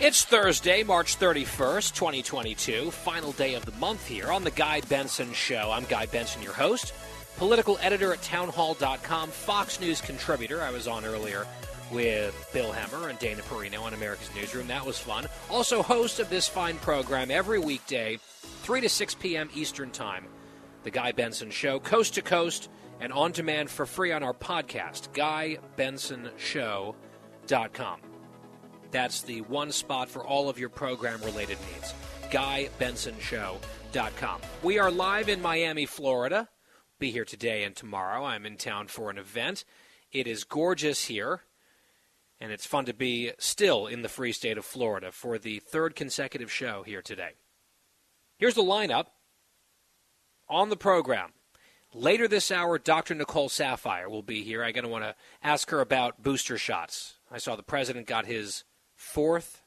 It's Thursday, March 31st, 2022, final day of the month here on The Guy Benson Show. I'm Guy Benson, your host, political editor at townhall.com, Fox News contributor. I was on earlier with Bill Hemmer and Dana Perino on America's Newsroom. That was fun. Also, host of this fine program every weekday, 3 to 6 p.m. Eastern Time. The Guy Benson Show, coast to coast and on demand for free on our podcast, GuyBensonShow.com. That's the one spot for all of your program related needs. GuyBensonShow.com. We are live in Miami, Florida. Be here today and tomorrow. I'm in town for an event. It is gorgeous here, and it's fun to be still in the free state of Florida for the third consecutive show here today. Here's the lineup on the program. Later this hour, Dr. Nicole Saphier will be here. I'm going to want to ask her about booster shots. I saw the president got his fourth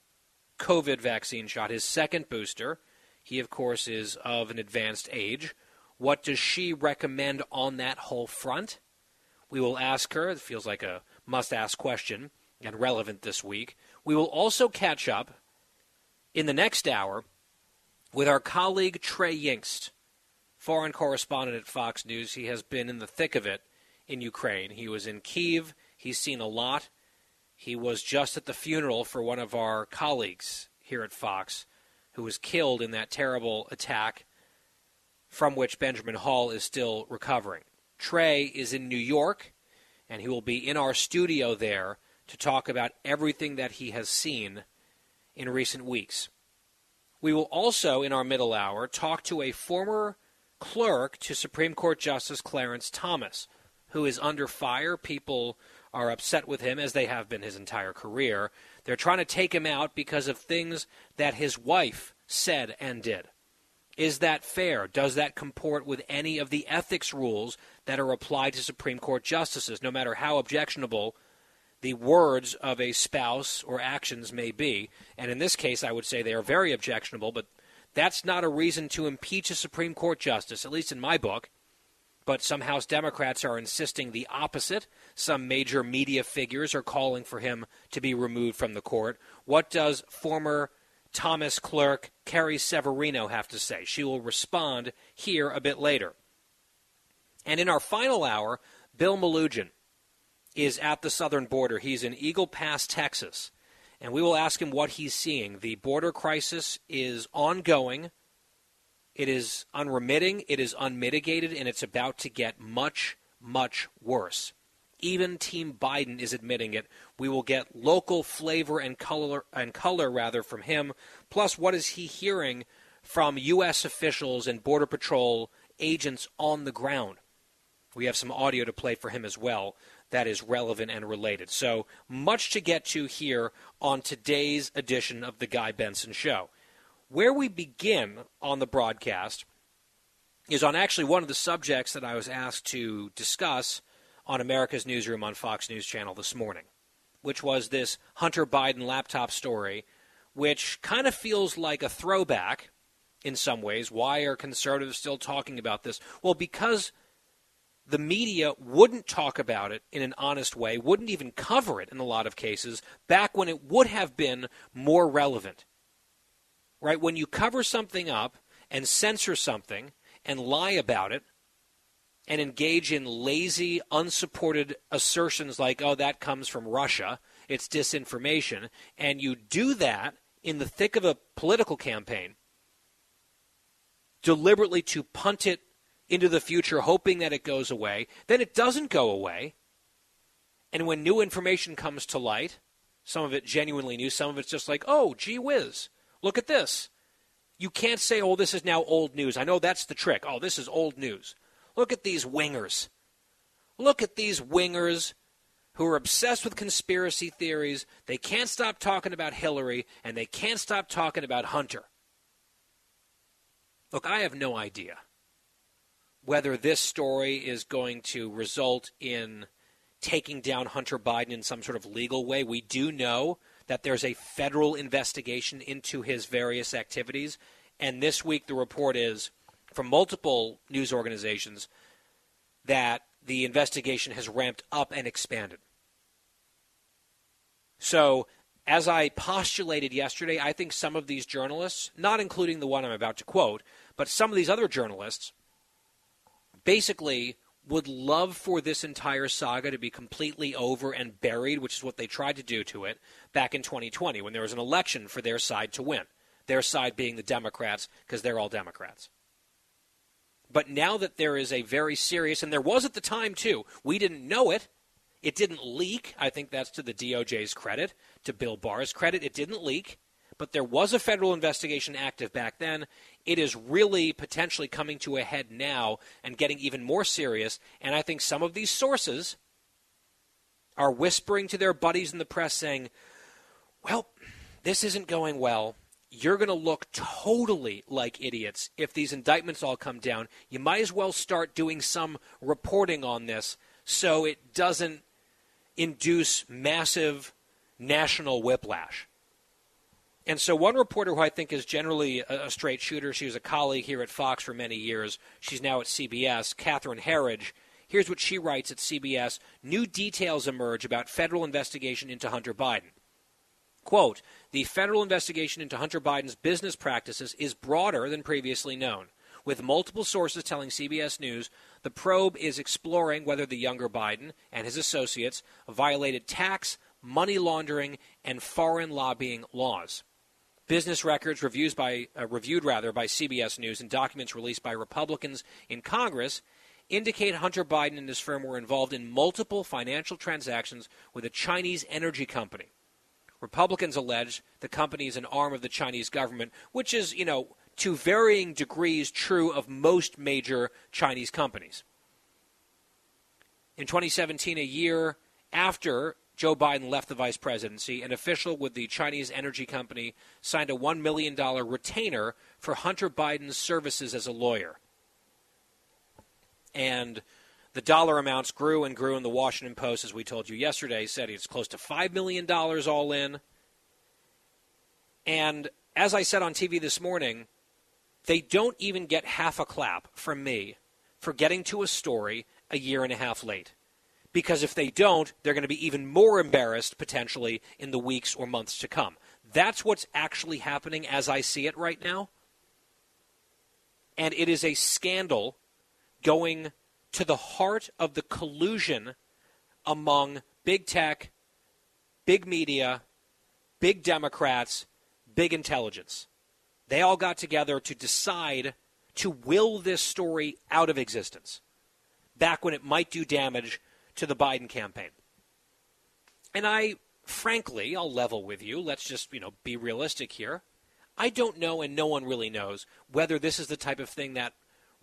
COVID vaccine shot, his second booster. He, of course, is of an advanced age. What does she recommend on that whole front? We will ask her. It feels like a must ask question and relevant this week. We will also catch up in the next hour with our colleague Trey Yingst, foreign correspondent at Fox News. He has been in the thick of it in Ukraine. He was in Kiev. He's seen a lot. He was just at the funeral for one of our colleagues here at Fox who was killed in that terrible attack from which Benjamin Hall is still recovering. Trey is in New York, and he will be in our studio there to talk about everything that he has seen in recent weeks. We will also, in our middle hour, talk to a former clerk to Supreme Court Justice Clarence Thomas, who is under fire. People are upset with him, as they have been his entire career. They're trying to take him out because of things that his wife said and did. Is that fair? Does that comport with any of the ethics rules that are applied to Supreme Court justices, no matter how objectionable the words of a spouse or actions may be? And in this case, I would say they are very objectionable, but that's not a reason to impeach a Supreme Court justice, at least in my book. But some House Democrats are insisting the opposite. Some major media figures are calling for him to be removed from the court. What does former Thomas clerk Carrie Severino have to say? She will respond here a bit later. And in our final hour, Bill Melugin is at the southern border. He's in Eagle Pass, Texas. And we will ask him what he's seeing. The border crisis is ongoing. It is unremitting, it is unmitigated, and it's about to get much, much worse. Even Team Biden is admitting it. We will get local flavor and color and color rather from him. Plus, what is he hearing from U.S. officials and Border Patrol agents on the ground? We have some audio to play for him as well that is relevant and related. So much to get to here on today's edition of the Guy Benson Show. Where we begin on the broadcast is on actually one of the subjects that I was asked to discuss on America's Newsroom on Fox News Channel this morning, which was this Hunter Biden laptop story, which kind of feels like a throwback in some ways. Why are conservatives still talking about this? Well, because the media wouldn't talk about it in an honest way, wouldn't even cover it in a lot of cases, back when it would have been more relevant right? When you cover something up and censor something and lie about it and engage in lazy, unsupported assertions like, oh, that comes from Russia, it's disinformation, and you do that in the thick of a political campaign, deliberately to punt it into the future, hoping that it goes away, then it doesn't go away. And when new information comes to light, some of it genuinely new, some of it's just like, oh, gee whiz, Look at this. You can't say, oh, this is now old news. I know that's the trick. Oh, this is old news. Look at these wingers. look at these wingers who are obsessed with conspiracy theories. They can't stop talking about Hillary, and they can't stop talking about Hunter. Look, I have no idea whether this story is going to result in taking down Hunter Biden in some sort of legal way. We do know that there's a federal investigation into his various activities. And this week, the report is from multiple news organizations that the investigation has ramped up and expanded. So, as I postulated yesterday, I think some of these journalists, not including the one I'm about to quote, but some of these other journalists, basically would love for this entire saga to be completely over and buried, which is what they tried to do to it back in 2020 when there was an election for their side to win. Their side being the Democrats, because they're all Democrats. But now that there is a very serious, and there was at the time too, we didn't know it. It didn't leak. I think that's to the DOJ's credit, to Bill Barr's credit. It didn't leak but there was a federal investigation active back then. It is really potentially coming to a head now and getting even more serious. And I think some of these sources are whispering to their buddies in the press saying, well, this isn't going well. You're going to look totally like idiots if these indictments all come down. You might as well start doing some reporting on this so it doesn't induce massive national whiplash. And so, one reporter who I think is generally a, straight shooter, she was a colleague here at Fox for many years. She's now at CBS, Catherine Herridge. Here's what she writes at CBS New details emerge about federal investigation into Hunter Biden. Quote The federal investigation into Hunter Biden's business practices is broader than previously known. With multiple sources telling CBS News, the probe is exploring whether the younger Biden and his associates violated tax, money laundering, and foreign lobbying laws. Business records reviews by, uh, reviewed rather by CBS News and documents released by Republicans in Congress indicate Hunter Biden and his firm were involved in multiple financial transactions with a Chinese energy company. Republicans allege the company is an arm of the Chinese government, which is, you know, to varying degrees true of most major Chinese companies. In 2017, a year after Joe Biden left the vice presidency, an official with the Chinese energy company signed a $1 million retainer for Hunter Biden's services as a lawyer. And the dollar amounts grew and grew, and the Washington Post, as we told you yesterday, said it's close to $5 million all in. And as I said on TV this morning, they don't even get half a clap from me for getting to a story a year and a half late because if they don't, they're going to be even more embarrassed potentially in the weeks or months to come. That's what's actually happening as I see it right now. And it is a scandal going to the heart of the collusion among big tech, big media, big Democrats, big intelligence. They all got together to decide to will this story out of existence back when it might do damage to the Biden campaign. And I, frankly, I'll level with you. Let's just, you know, be realistic here. I don't know, and no one really knows, whether this is the type of thing that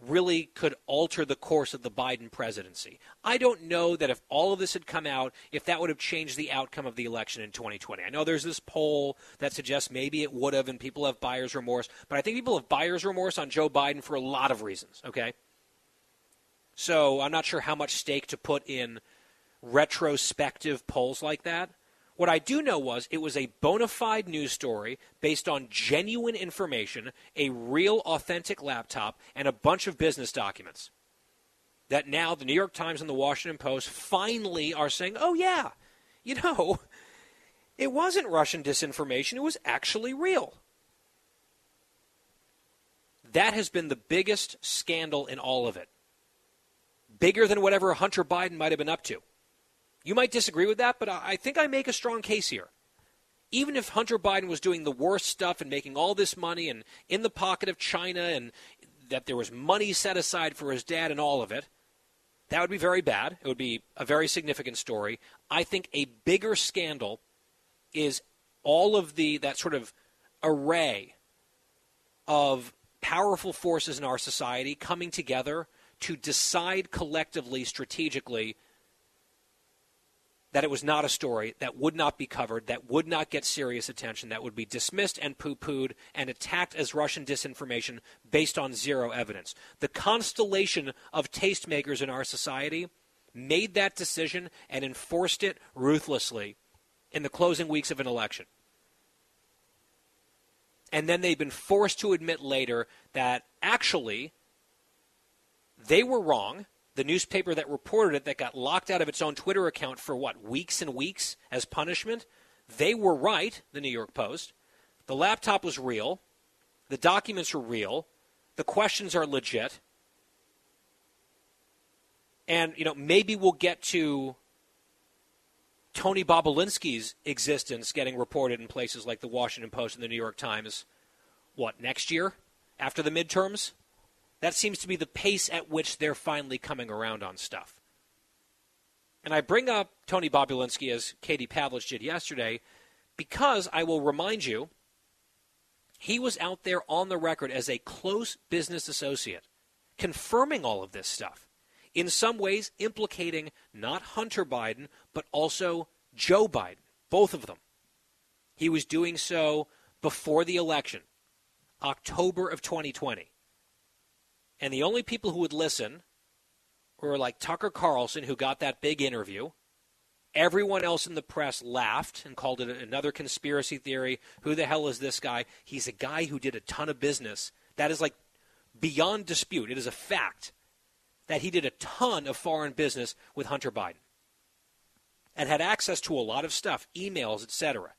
really could alter the course of the Biden presidency. I don't know that if all of this had come out, if that would have changed the outcome of the election in 2020. I know there's this poll that suggests maybe it would have, and people have buyer's remorse, but I think people have buyer's remorse on Joe Biden for a lot of reasons, okay? So I'm not sure how much stake to put in retrospective polls like that. What I do know was it was a bona fide news story based on genuine information, a real authentic laptop, and a bunch of business documents. That now the New York Times and the Washington Post finally are saying, oh, yeah, you know, it wasn't Russian disinformation, it was actually real. That has been the biggest scandal in all of it bigger than whatever Hunter Biden might have been up to. You might disagree with that, but I think I make a strong case here. Even if Hunter Biden was doing the worst stuff and making all this money and in the pocket of China and that there was money set aside for his dad and all of it, that would be very bad. It would be a very significant story. I think a bigger scandal is all of the that sort of array of powerful forces in our society coming together to decide collectively, strategically, that it was not a story that would not be covered, that would not get serious attention, that would be dismissed and poo pooed and attacked as Russian disinformation based on zero evidence. The constellation of tastemakers in our society made that decision and enforced it ruthlessly in the closing weeks of an election. And then they've been forced to admit later that actually they were wrong the newspaper that reported it that got locked out of its own Twitter account for what, weeks and weeks as punishment, they were right, the New York Post. The laptop was real. The documents are real. The questions are legit. And, you know, maybe we'll get to Tony Bobulinski's existence getting reported in places like the Washington Post and the New York Times, what, next year? After the midterms? That seems to be the pace at which they're finally coming around on stuff. And I bring up Tony Bobulinski as Katie Pavlich did yesterday because I will remind you he was out there on the record as a close business associate, confirming all of this stuff. In some ways, implicating not Hunter Biden, but also Joe Biden, both of them. He was doing so before the election, October of 2020. And the only people who would listen were like Tucker Carlson, who got that big interview. Everyone else in the press laughed and called it another conspiracy theory. Who the hell is this guy? He's a guy who did a ton of business. That is like beyond dispute. It is a fact that he did a ton of foreign business with Hunter Biden and had access to a lot of stuff, emails, etc.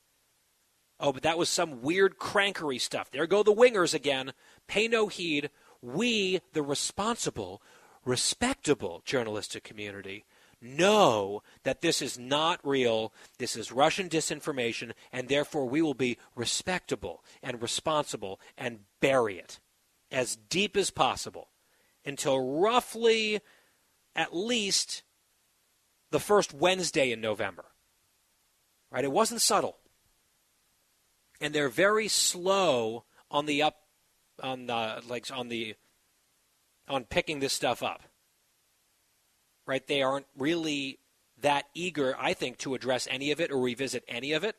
Oh, but that was some weird crankery stuff. There go the wingers again. Pay no heed we, the responsible, respectable journalistic community, know that this is not real, this is Russian disinformation, and therefore we will be respectable and responsible and bury it as deep as possible until roughly at least the first Wednesday in November. Right? It wasn't subtle. And they're very slow on the up on the like on the on picking this stuff up. Right? They aren't really that eager, I think, to address any of it or revisit any of it.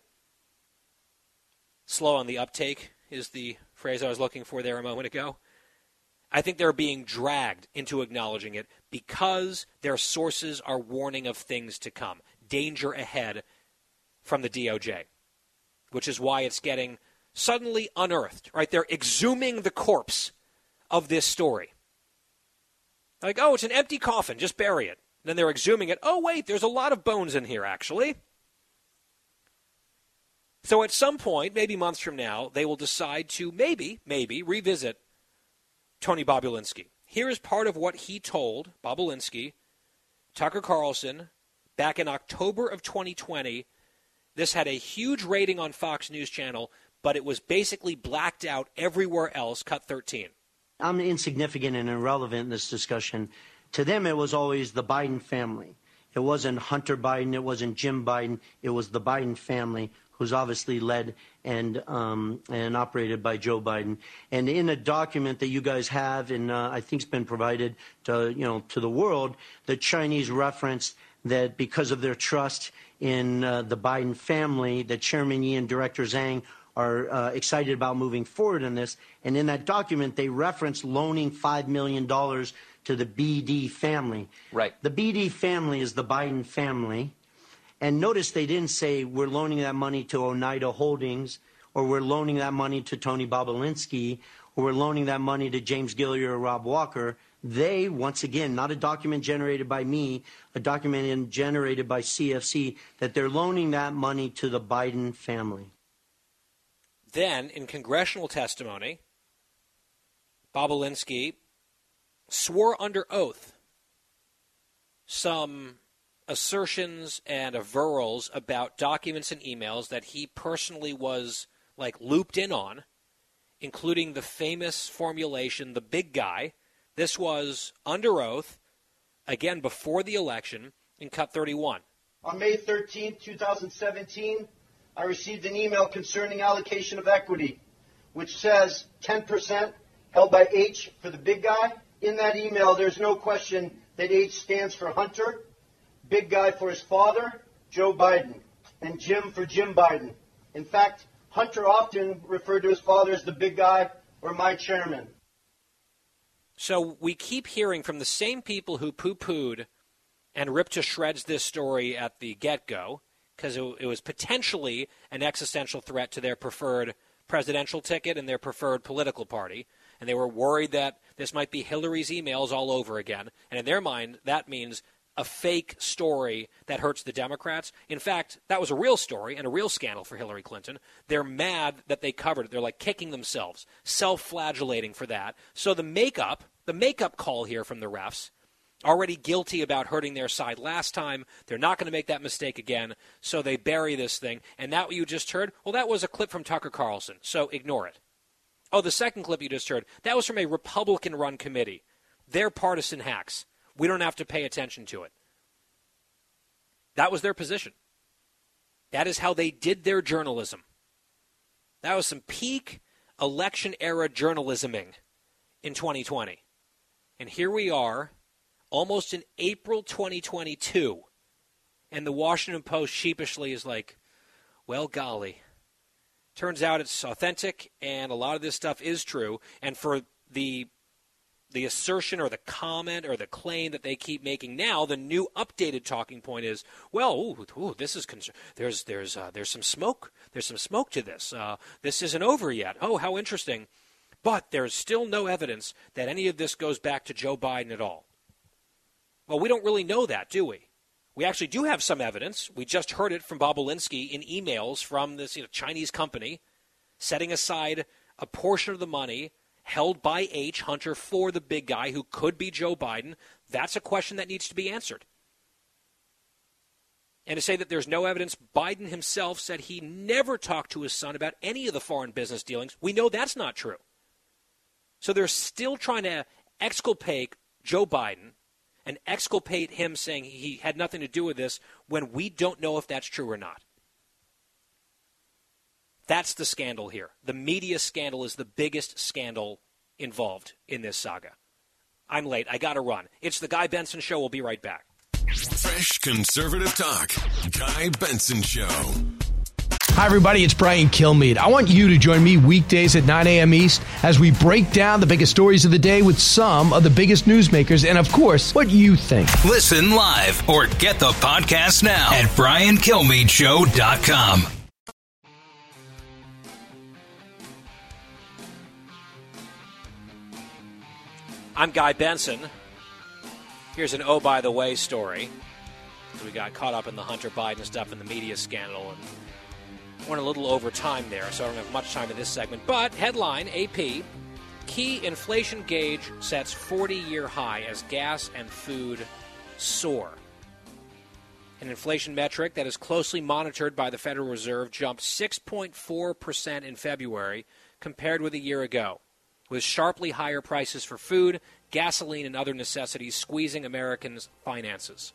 Slow on the uptake is the phrase I was looking for there a moment ago. I think they're being dragged into acknowledging it because their sources are warning of things to come, danger ahead from the DOJ, which is why it's getting suddenly unearthed, right? They're exhuming the corpse of this story. Like, oh, it's an empty coffin, just bury it. Then they're exhuming it. Oh, wait, there's a lot of bones in here, actually. So at some point, maybe months from now, they will decide to maybe, maybe revisit Tony Bobulinski. Here is part of what he told Bobulinski, Tucker Carlson, back in October of 2020. This had a huge rating on Fox News Channel but it was basically blacked out everywhere else, cut 13. I'm insignificant and irrelevant in this discussion. To them, it was always the Biden family. It wasn't Hunter Biden, it wasn't Jim Biden, it was the Biden family, who's obviously led and um, and operated by Joe Biden. And in a document that you guys have, and uh, I think it's been provided to you know to the world, the Chinese referenced that because of their trust in uh, the Biden family, that Chairman Yi and Director Zhang are uh, excited about moving forward in this. And in that document, they reference loaning $5 million to the BD family. Right. The BD family is the Biden family. And notice they didn't say we're loaning that money to Oneida Holdings or we're loaning that money to Tony Bobulinski or we're loaning that money to James Gilliar or Rob Walker. They, once again, not a document generated by me, a document generated by CFC, that they're loaning that money to the Biden family. Then, in congressional testimony, Bobulinski swore under oath some assertions and averals about documents and emails that he personally was like looped in on, including the famous formulation, the big guy. This was under oath, again before the election, in Cut 31. On May 13, 2017, I received an email concerning allocation of equity, which says 10% held by H for the big guy In that email, there's no question that H stands for Hunter, big guy for his father, Joe Biden, and Jim for Jim Biden. In fact, Hunter often referred to his father as the big guy or my chairman. So we keep hearing from the same people who poo pooed and ripped to shreds this story at the get go because it, it, was potentially an existential threat to their preferred presidential ticket and their preferred political party. And they were worried that this might be Hillary's emails all over again. And in their mind, that means a fake story that hurts the Democrats. In fact, that was a real story and a real scandal for Hillary Clinton. They're mad that they covered it. They're like kicking themselves, self flagellating for that. So the makeup, the makeup call here from the refs, already guilty about hurting their side last time. They're not going to make that mistake again. So they bury this thing. And that you just heard? Well, that was a clip from Tucker Carlson. So ignore it. Oh, the second clip you just heard, that was from a Republican run committee. They're partisan hacks. We don't have to pay attention to it. That was their position. That is how they did their journalism. That was some peak election era journalisming in 2020. And here we are, almost in April 2022, and the Washington Post sheepishly is like, well, golly. Turns out it's authentic, and a lot of this stuff is true. And for the the assertion or the comment or the claim that they keep making now, the new updated talking point is, well, ooh, ooh, this is con- there's there's uh, there's some smoke. There's some smoke to this. Uh, this isn't over yet. Oh, how interesting! But there's still no evidence that any of this goes back to Joe Biden at all. Well, we don't really know that, do we? We actually do have some evidence. We just heard it from Bobulinski in emails from this you know, Chinese company setting aside a portion of the money held by H. Hunter for the big guy who could be Joe Biden? That's a question that needs to be answered. And to say that there's no evidence, Biden himself said he never talked to his son about any of the foreign business dealings. We know that's not true. So they're still trying to exculpate Joe Biden and exculpate him saying he had nothing to do with this when we don't know if that's true or not. That's the scandal here. The media scandal is the biggest scandal involved in this saga. I'm late. I got to run. It's the Guy Benson Show. We'll be right back. Fresh conservative talk. Guy Benson Show. Hi, everybody. It's Brian Kilmeade. I want you to join me weekdays at 9 a.m. East as we break down the biggest stories of the day with some of the biggest newsmakers and, of course, what you think. Listen live or get the podcast now at briankilmeadshow.com. I'm Guy Benson. Here's an oh by the way story. We got caught up in the Hunter Biden stuff and the media scandal and went a little over time there, so I don't have much time in this segment. But headline AP Key inflation gauge sets 40 year high as gas and food soar. An inflation metric that is closely monitored by the Federal Reserve jumped 6.4% in February compared with a year ago with sharply higher prices for food, gasoline, and other necessities squeezing Americans' finances.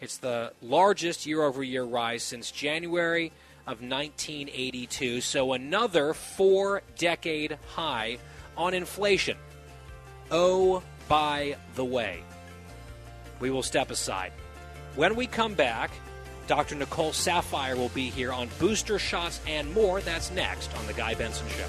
It's the largest year over year rise since January of 1982, so another four decade high on inflation. Oh, by the way, we will step aside. When we come back, Dr. Nicole Saphier will be here on booster shots and more. That's next on The Guy Benson Show.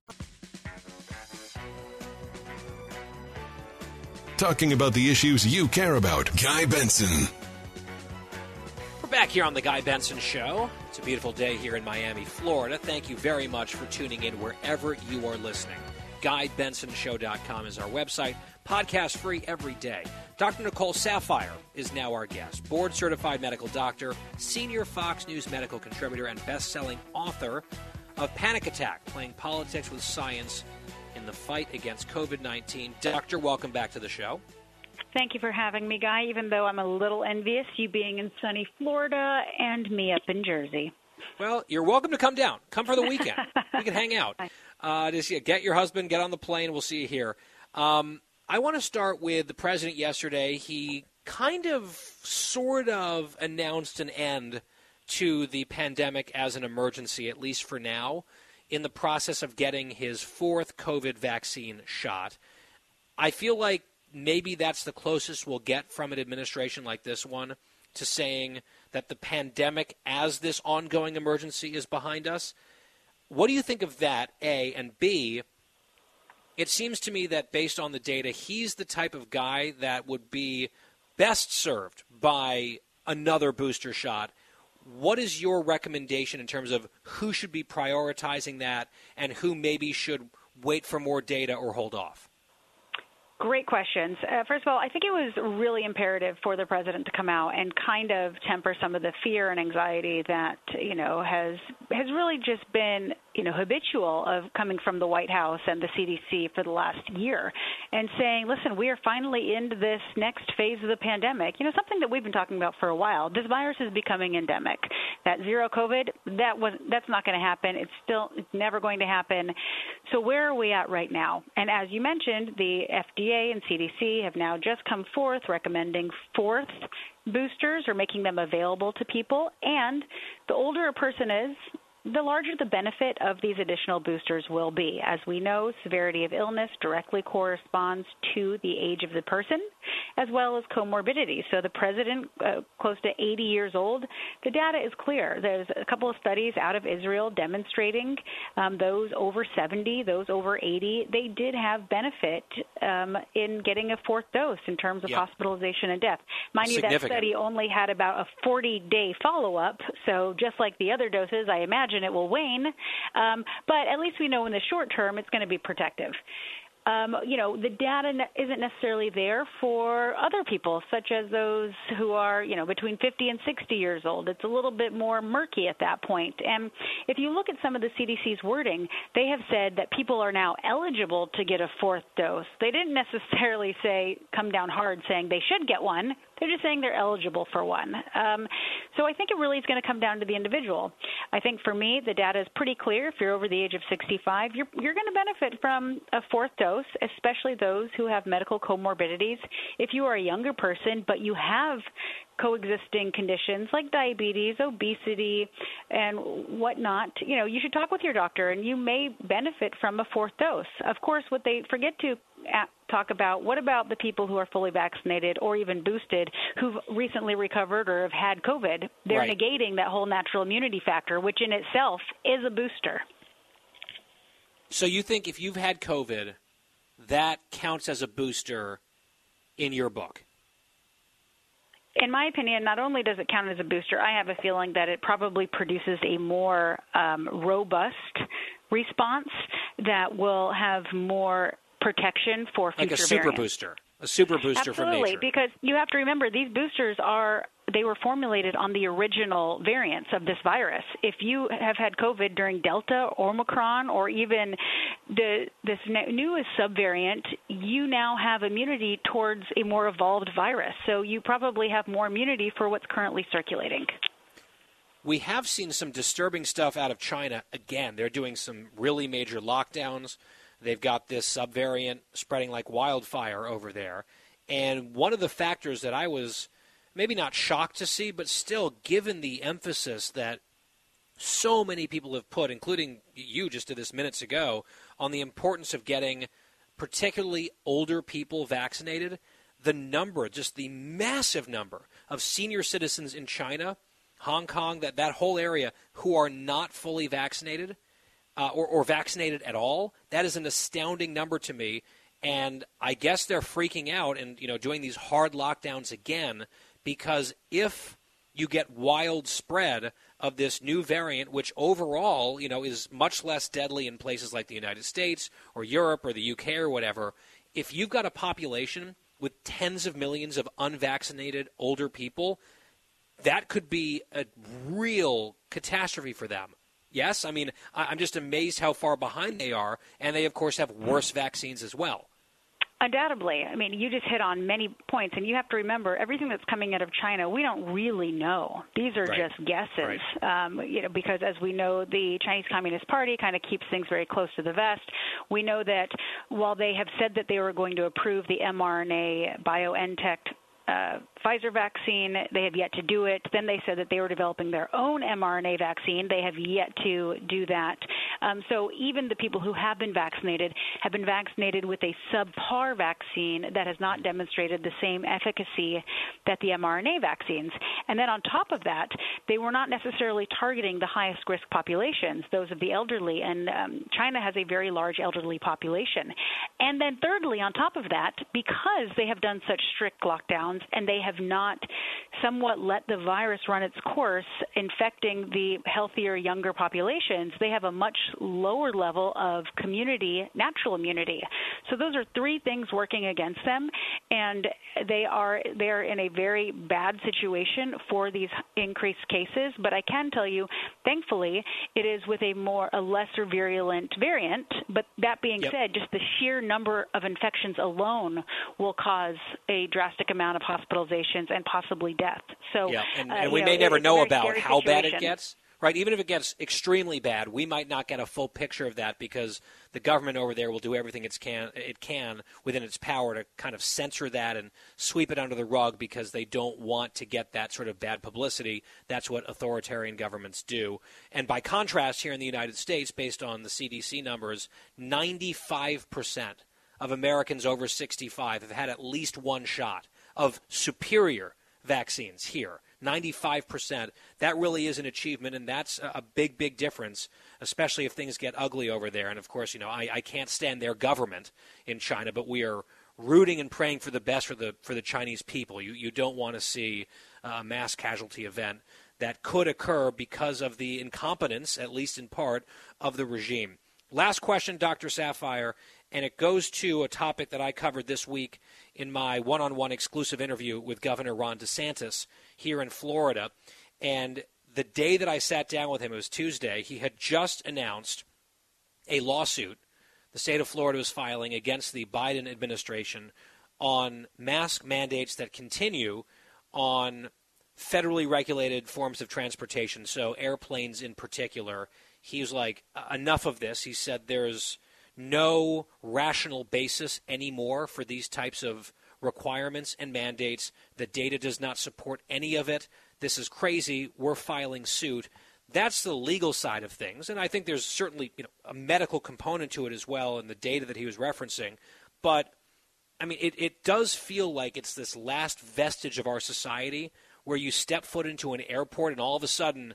Talking about the issues you care about. Guy Benson. We're back here on The Guy Benson Show. It's a beautiful day here in Miami, Florida. Thank you very much for tuning in wherever you are listening. GuyBensonShow.com is our website. Podcast free every day. Dr. Nicole Saphier is now our guest. Board certified medical doctor, senior Fox News medical contributor, and best selling author of Panic Attack Playing Politics with Science in the fight against COVID 19. Doctor, welcome back to the show. Thank you for having me, Guy, even though I'm a little envious, you being in sunny Florida and me up in Jersey. Well, you're welcome to come down. Come for the weekend. we can hang out. Uh, just yeah, get your husband, get on the plane. We'll see you here. Um, I want to start with the president yesterday. He kind of, sort of announced an end to the pandemic as an emergency, at least for now, in the process of getting his fourth COVID vaccine shot. I feel like maybe that's the closest we'll get from an administration like this one to saying that the pandemic as this ongoing emergency is behind us. What do you think of that, A? And B, it seems to me that based on the data, he's the type of guy that would be best served by another booster shot. What is your recommendation in terms of who should be prioritizing that and who maybe should wait for more data or hold off? Great questions. Uh, first of all, I think it was really imperative for the president to come out and kind of temper some of the fear and anxiety that you know has has really just been you know habitual of coming from the White House and the CDC for the last year, and saying, listen, we are finally into this next phase of the pandemic. You know, something that we've been talking about for a while. This virus is becoming endemic. That zero COVID, that was that's not going to happen. It's still it's never going to happen. So where are we at right now? And as you mentioned, the FDA and CDC have now just come forth recommending fourth boosters or making them available to people. And the older a person is, the larger the benefit of these additional boosters will be. As we know, severity of illness directly corresponds to the age of the person as well as comorbidity. So the president, uh, close to 80 years old, the data is clear. There's a couple of studies out of Israel demonstrating um, those over 70, those over 80, they did have benefit um, in getting a fourth dose in terms of yep. hospitalization and death. Mind you, that study only had about a 40 day follow up. So just like the other doses, I imagine it will wane. Um, but at least we know in the short term it's going to be protective um, you know, the data isn't necessarily there for other people, such as those who are, you know, between 50 and 60 years old. It's a little bit more murky at that point. And if you look at some of the CDC's wording, they have said that people are now eligible to get a fourth dose. They didn't necessarily say come down hard saying they should get one. They're just saying they're eligible for one. Um, so I think it really is going to come down to the individual. I think for me, the data is pretty clear. If you're over the age of 65, you're, you're going to benefit from a fourth dose, especially those who have medical comorbidities. If you are a younger person, but you have coexisting conditions like diabetes, obesity, and whatnot, you know, you should talk with your doctor and you may benefit from a fourth dose. Of course, what they forget to talk about what about the people who are fully vaccinated or even boosted who've recently recovered or have had COVID? They're right. negating that whole natural immunity factor, which in itself is a booster. So you think if you've had COVID, that counts as a booster in your book? In my opinion, not only does it count as a booster, I have a feeling that it probably produces a more um, robust response that will have more protection for future like a super variants. booster a super booster Absolutely, from nature. because you have to remember these boosters are they were formulated on the original variants of this virus. If you have had COVID during Delta, Omicron, or even the this newest subvariant, you now have immunity towards a more evolved virus. So you probably have more immunity for what's currently circulating. We have seen some disturbing stuff out of China again. They're doing some really major lockdowns. They've got this subvariant spreading like wildfire over there. And one of the factors that I was maybe not shocked to see, but still, given the emphasis that so many people have put, including you just did this minutes ago, on the importance of getting particularly older people vaccinated, the number, just the massive number of senior citizens in China, Hong Kong, that, that whole area who are not fully vaccinated – uh, or, or vaccinated at all. That is an astounding number to me. And I guess they're freaking out and you know doing these hard lockdowns again because if you get wild spread of this new variant, which overall, you know, is much less deadly in places like the United States or Europe or the UK or whatever. If you've got a population with tens of millions of unvaccinated older people, that could be a real catastrophe for them. Yes, I mean I'm just amazed how far behind they are, and they of course have worse vaccines as well. Undoubtedly. I mean, you just hit on many points, and you have to remember everything that's coming out of China, we don't really know. These are right. just guesses, right. um, you know, because as we know, the Chinese Communist Party kind of keeps things very close to the vest. We know that while they have said that they were going to approve the mRNA BioNTech uh, Pfizer vaccine. They have yet to do it. Then they said that they were developing their own mRNA vaccine. They have yet to do that. Um, so even the people who have been vaccinated have been vaccinated with a subpar vaccine that has not demonstrated the same efficacy that the mRNA vaccines. And then on top of that, they were not necessarily targeting the highest risk populations, those of the elderly. And um, China has a very large elderly population. And then thirdly, on top of that, because they have done such strict lockdowns and they have have not somewhat let the virus run its course, infecting the healthier, younger populations, they have a much lower level of community natural immunity. So those are three things working against them, and they are they are in a very bad situation for these increased cases. But I can tell you, thankfully, it is with a more a lesser virulent variant. But that being yep. said, just the sheer number of infections alone will cause a drastic amount of hospitalizations and possibly death. So yeah, and, uh, and we know, may never know about how situation. bad it gets. Right, even if it gets extremely bad, we might not get a full picture of that because the government over there will do everything it can it can within its power to kind of censor that and sweep it under the rug because they don't want to get that sort of bad publicity. That's what authoritarian governments do. And by contrast, here in the United States, based on the CDC numbers, 95 percent of Americans over 65 have had at least one shot of superior vaccines here. 95%. That really is an achievement, and that's a big, big difference, especially if things get ugly over there. And of course, you know, I, I can't stand their government in China, but we are rooting and praying for the best for the for the Chinese people. You you don't want to see a mass casualty event that could occur because of the incompetence, at least in part, of the regime. Last question, Dr. Saphier, and it goes to a topic that I covered this week in my one on one exclusive interview with Governor Ron DeSantis here in Florida. And the day that I sat down with him, it was Tuesday, he had just announced a lawsuit the state of Florida was filing against the Biden administration on mask mandates that continue on federally regulated forms of transportation, so airplanes in particular. He was like, uh, enough of this. He said there's no rational basis anymore for these types of requirements and mandates. The data does not support any of it. This is crazy. We're filing suit. That's the legal side of things, and I think there's certainly you know a medical component to it as well in the data that he was referencing. But I mean, it, it does feel like it's this last vestige of our society where you step foot into an airport and all of a sudden,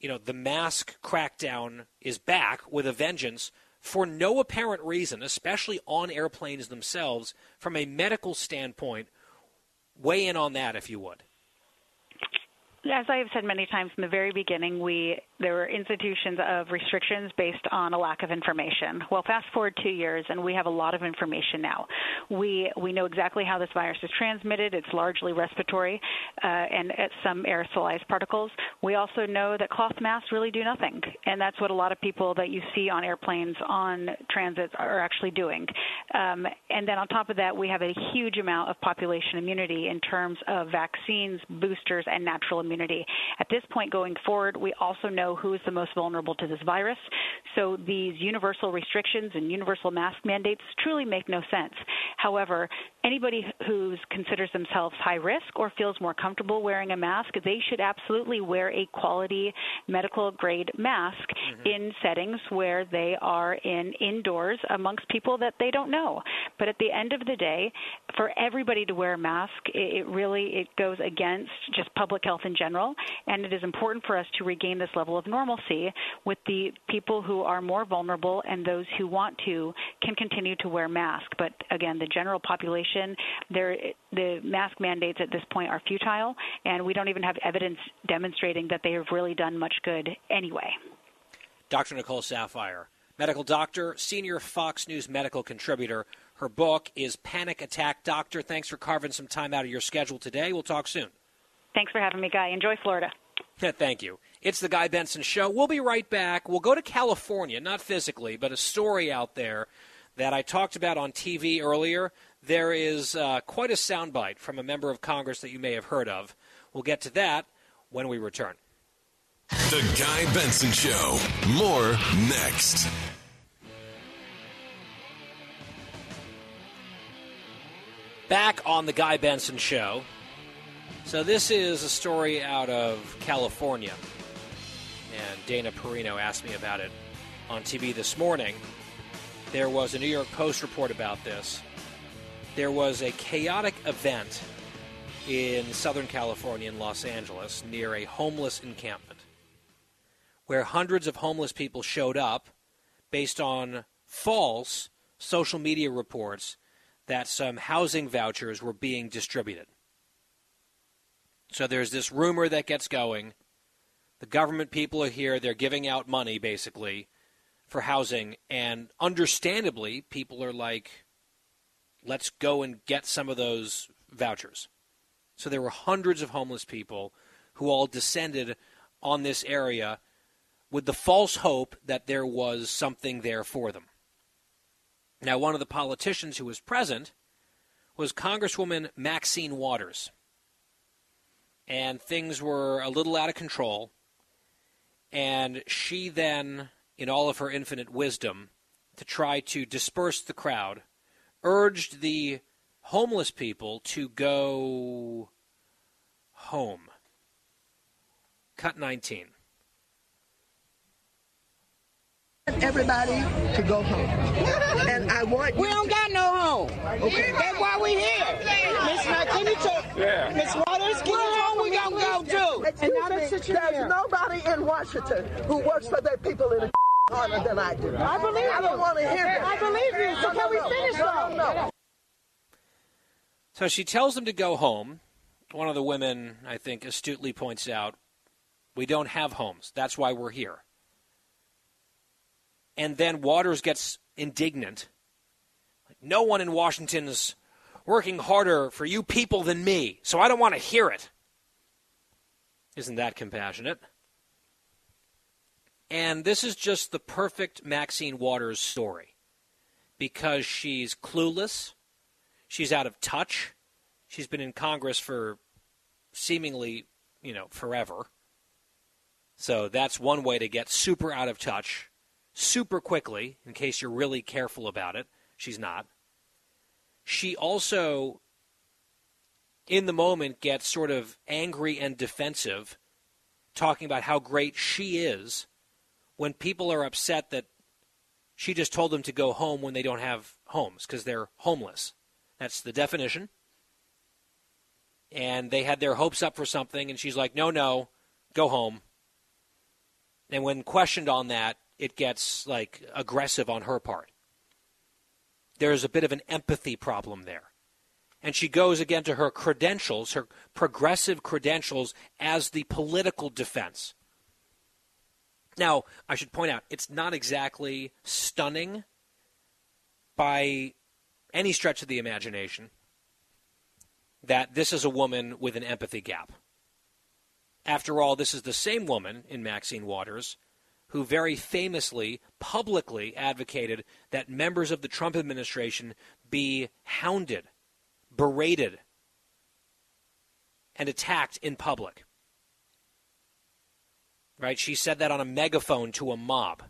you know, the mask crackdown is back with a vengeance for no apparent reason, especially on airplanes themselves, from a medical standpoint. Weigh in on that, if you would. As I have said many times from the very beginning, we there were institutions of restrictions based on a lack of information. Well, fast forward two years, and we have a lot of information now. We we know exactly how this virus is transmitted. It's largely respiratory, uh, and some aerosolized particles. We also know that cloth masks really do nothing, and that's what a lot of people that you see on airplanes, on transits, are actually doing. Um, and then on top of that, we have a huge amount of population immunity in terms of vaccines, boosters, and natural immunity. At this point going forward, we also know know who is the most vulnerable to this virus. So these universal restrictions and universal mask mandates truly make no sense. However, anybody who considers themselves high risk or feels more comfortable wearing a mask, they should absolutely wear a quality medical grade mask mm-hmm. in settings where they are in indoors amongst people that they don't know. But at the end of the day, for everybody to wear a mask, it really it goes against just public health in general, and it is important for us to regain this level of normalcy with the people who are more vulnerable and those who want to can continue to wear masks. But again, the general population, the mask mandates at this point are futile, and we don't even have evidence demonstrating that they have really done much good anyway. Dr. Nicole Saphier, medical doctor, senior Fox News medical contributor. Her book is Panic Attack Doctor. Thanks for carving some time out of your schedule today. We'll talk soon. Thanks for having me, Guy. Enjoy Florida. Thank you. It's the Guy Benson Show. We'll be right back. We'll go to California, not physically, but a story out there that I talked about on TV earlier. There is uh, quite a soundbite from a member of Congress that you may have heard of. We'll get to that when we return. The Guy Benson Show. More next. Back on the Guy Benson Show. So, this is a story out of California. And Dana Perino asked me about it on TV this morning. There was a New York Post report about this. There was a chaotic event in Southern California, in Los Angeles, near a homeless encampment, where hundreds of homeless people showed up based on false social media reports that some housing vouchers were being distributed. So there's this rumor that gets going. The government people are here, they're giving out money basically for housing, and understandably, people are like, let's go and get some of those vouchers. So there were hundreds of homeless people who all descended on this area with the false hope that there was something there for them. Now, one of the politicians who was present was Congresswoman Maxine Waters. And things were a little out of control. And she then, in all of her infinite wisdom, to try to disperse the crowd, urged the homeless people to go home. Cut 19. everybody to go home. And I want We don't got no home. Okay. That's why we here. Miss can you talk? Yeah. Miss Waters, can you home we gonna go to? Excuse me, there's nobody in Washington who works for their people in a harder than I do. I believe you. I don't want to hear that. I believe you. So can we finish no, no, no. So she tells them to go home. One of the women, I think, astutely points out, we don't have homes. That's why we're here. And then Waters gets indignant. No one in Washington is working harder for you people than me, so I don't want to hear it. Isn't that compassionate? And this is just the perfect Maxine Waters story because she's clueless, she's out of touch, she's been in Congress for seemingly, you know, forever. So that's one way to get super out of touch super quickly, in case you're really careful about it. She's not. She also, in the moment, gets sort of angry and defensive, talking about how great she is when people are upset that she just told them to go home when they don't have homes because they're homeless. That's the definition. And they had their hopes up for something, and she's like, no, no, go home. And when questioned on that, it gets like aggressive on her part. There's a bit of an empathy problem there. And she goes again to her credentials, her progressive credentials as the political defense. Now, I should point out, it's not exactly stunning by any stretch of the imagination that this is a woman with an empathy gap. After all, this is the same woman in Maxine Waters who very famously, publicly advocated that members of the Trump administration be hounded, berated, and attacked in public. Right? She said that on a megaphone to a mob.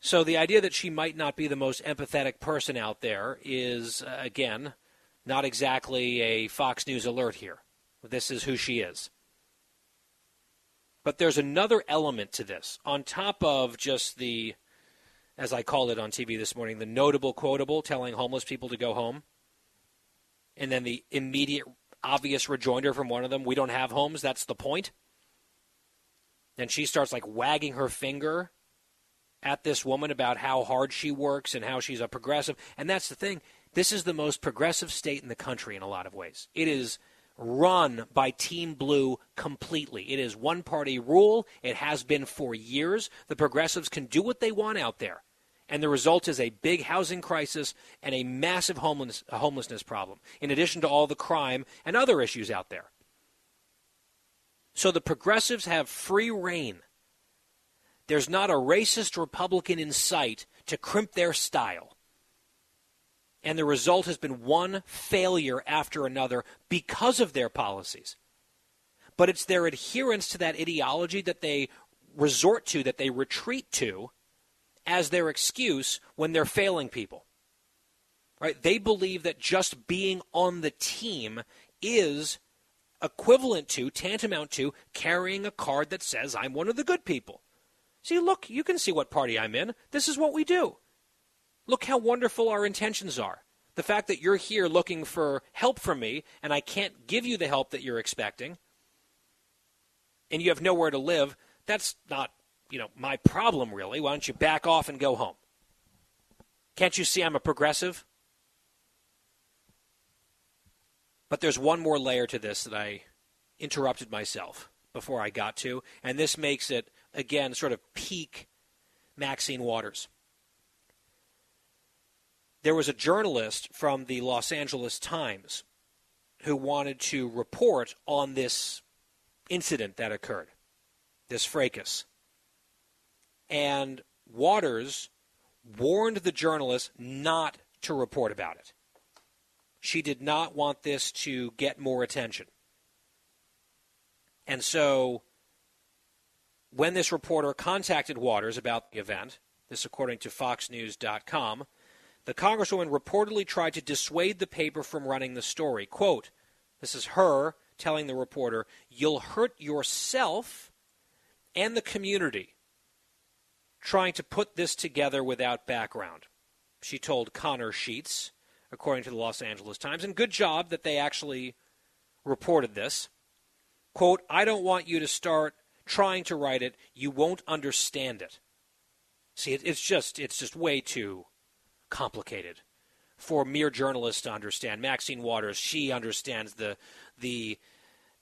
So the idea that she might not be the most empathetic person out there is, uh, again, not exactly a Fox News alert here. This is who she is. But there's another element to this. On top of just the, as I called it on TV this morning, the notable quotable telling homeless people to go home, and then the immediate, obvious rejoinder from one of them, we don't have homes, that's the point. And she starts like wagging her finger at this woman about how hard she works and how she's a progressive. And that's the thing. This is the most progressive state in the country in a lot of ways. It is run by Team Blue completely. It is one party rule. It has been for years. The progressives can do what they want out there. And the result is a big housing crisis and a massive homeless, homelessness problem, in addition to all the crime and other issues out there. So the progressives have free rein. There's not a racist Republican in sight to crimp their style. And the result has been one failure after another because of their policies. But it's their adherence to that ideology that they resort to, that they retreat to, as their excuse when they're failing people. Right? They believe that just being on the team is equivalent to, tantamount to, carrying a card that says, I'm one of the good people. See, look, you can see what party I'm in. This is what we do. Look how wonderful our intentions are. The fact that you're here looking for help from me and I can't give you the help that you're expecting and you have nowhere to live, that's not, you know, my problem really. Why don't you back off and go home? Can't you see I'm a progressive? But there's one more layer to this that I interrupted myself before I got to, and this makes it, again, sort of peak Maxine Waters. There was a journalist from the Los Angeles Times who wanted to report on this incident that occurred, this fracas. And Waters warned the journalist not to report about it. She did not want this to get more attention. And so, when this reporter contacted Waters about the event, this according to FoxNews.com, the Congresswoman reportedly tried to dissuade the paper from running the story. Quote, this is her telling the reporter, You'll hurt yourself and the community trying to put this together without background. She told Connor Sheets, according to the Los Angeles Times. And good job that they actually reported this. Quote, I don't want you to start trying to write it. You won't understand it. See, it's just it's just way too complicated for mere journalists to understand. Maxine Waters, she understands the the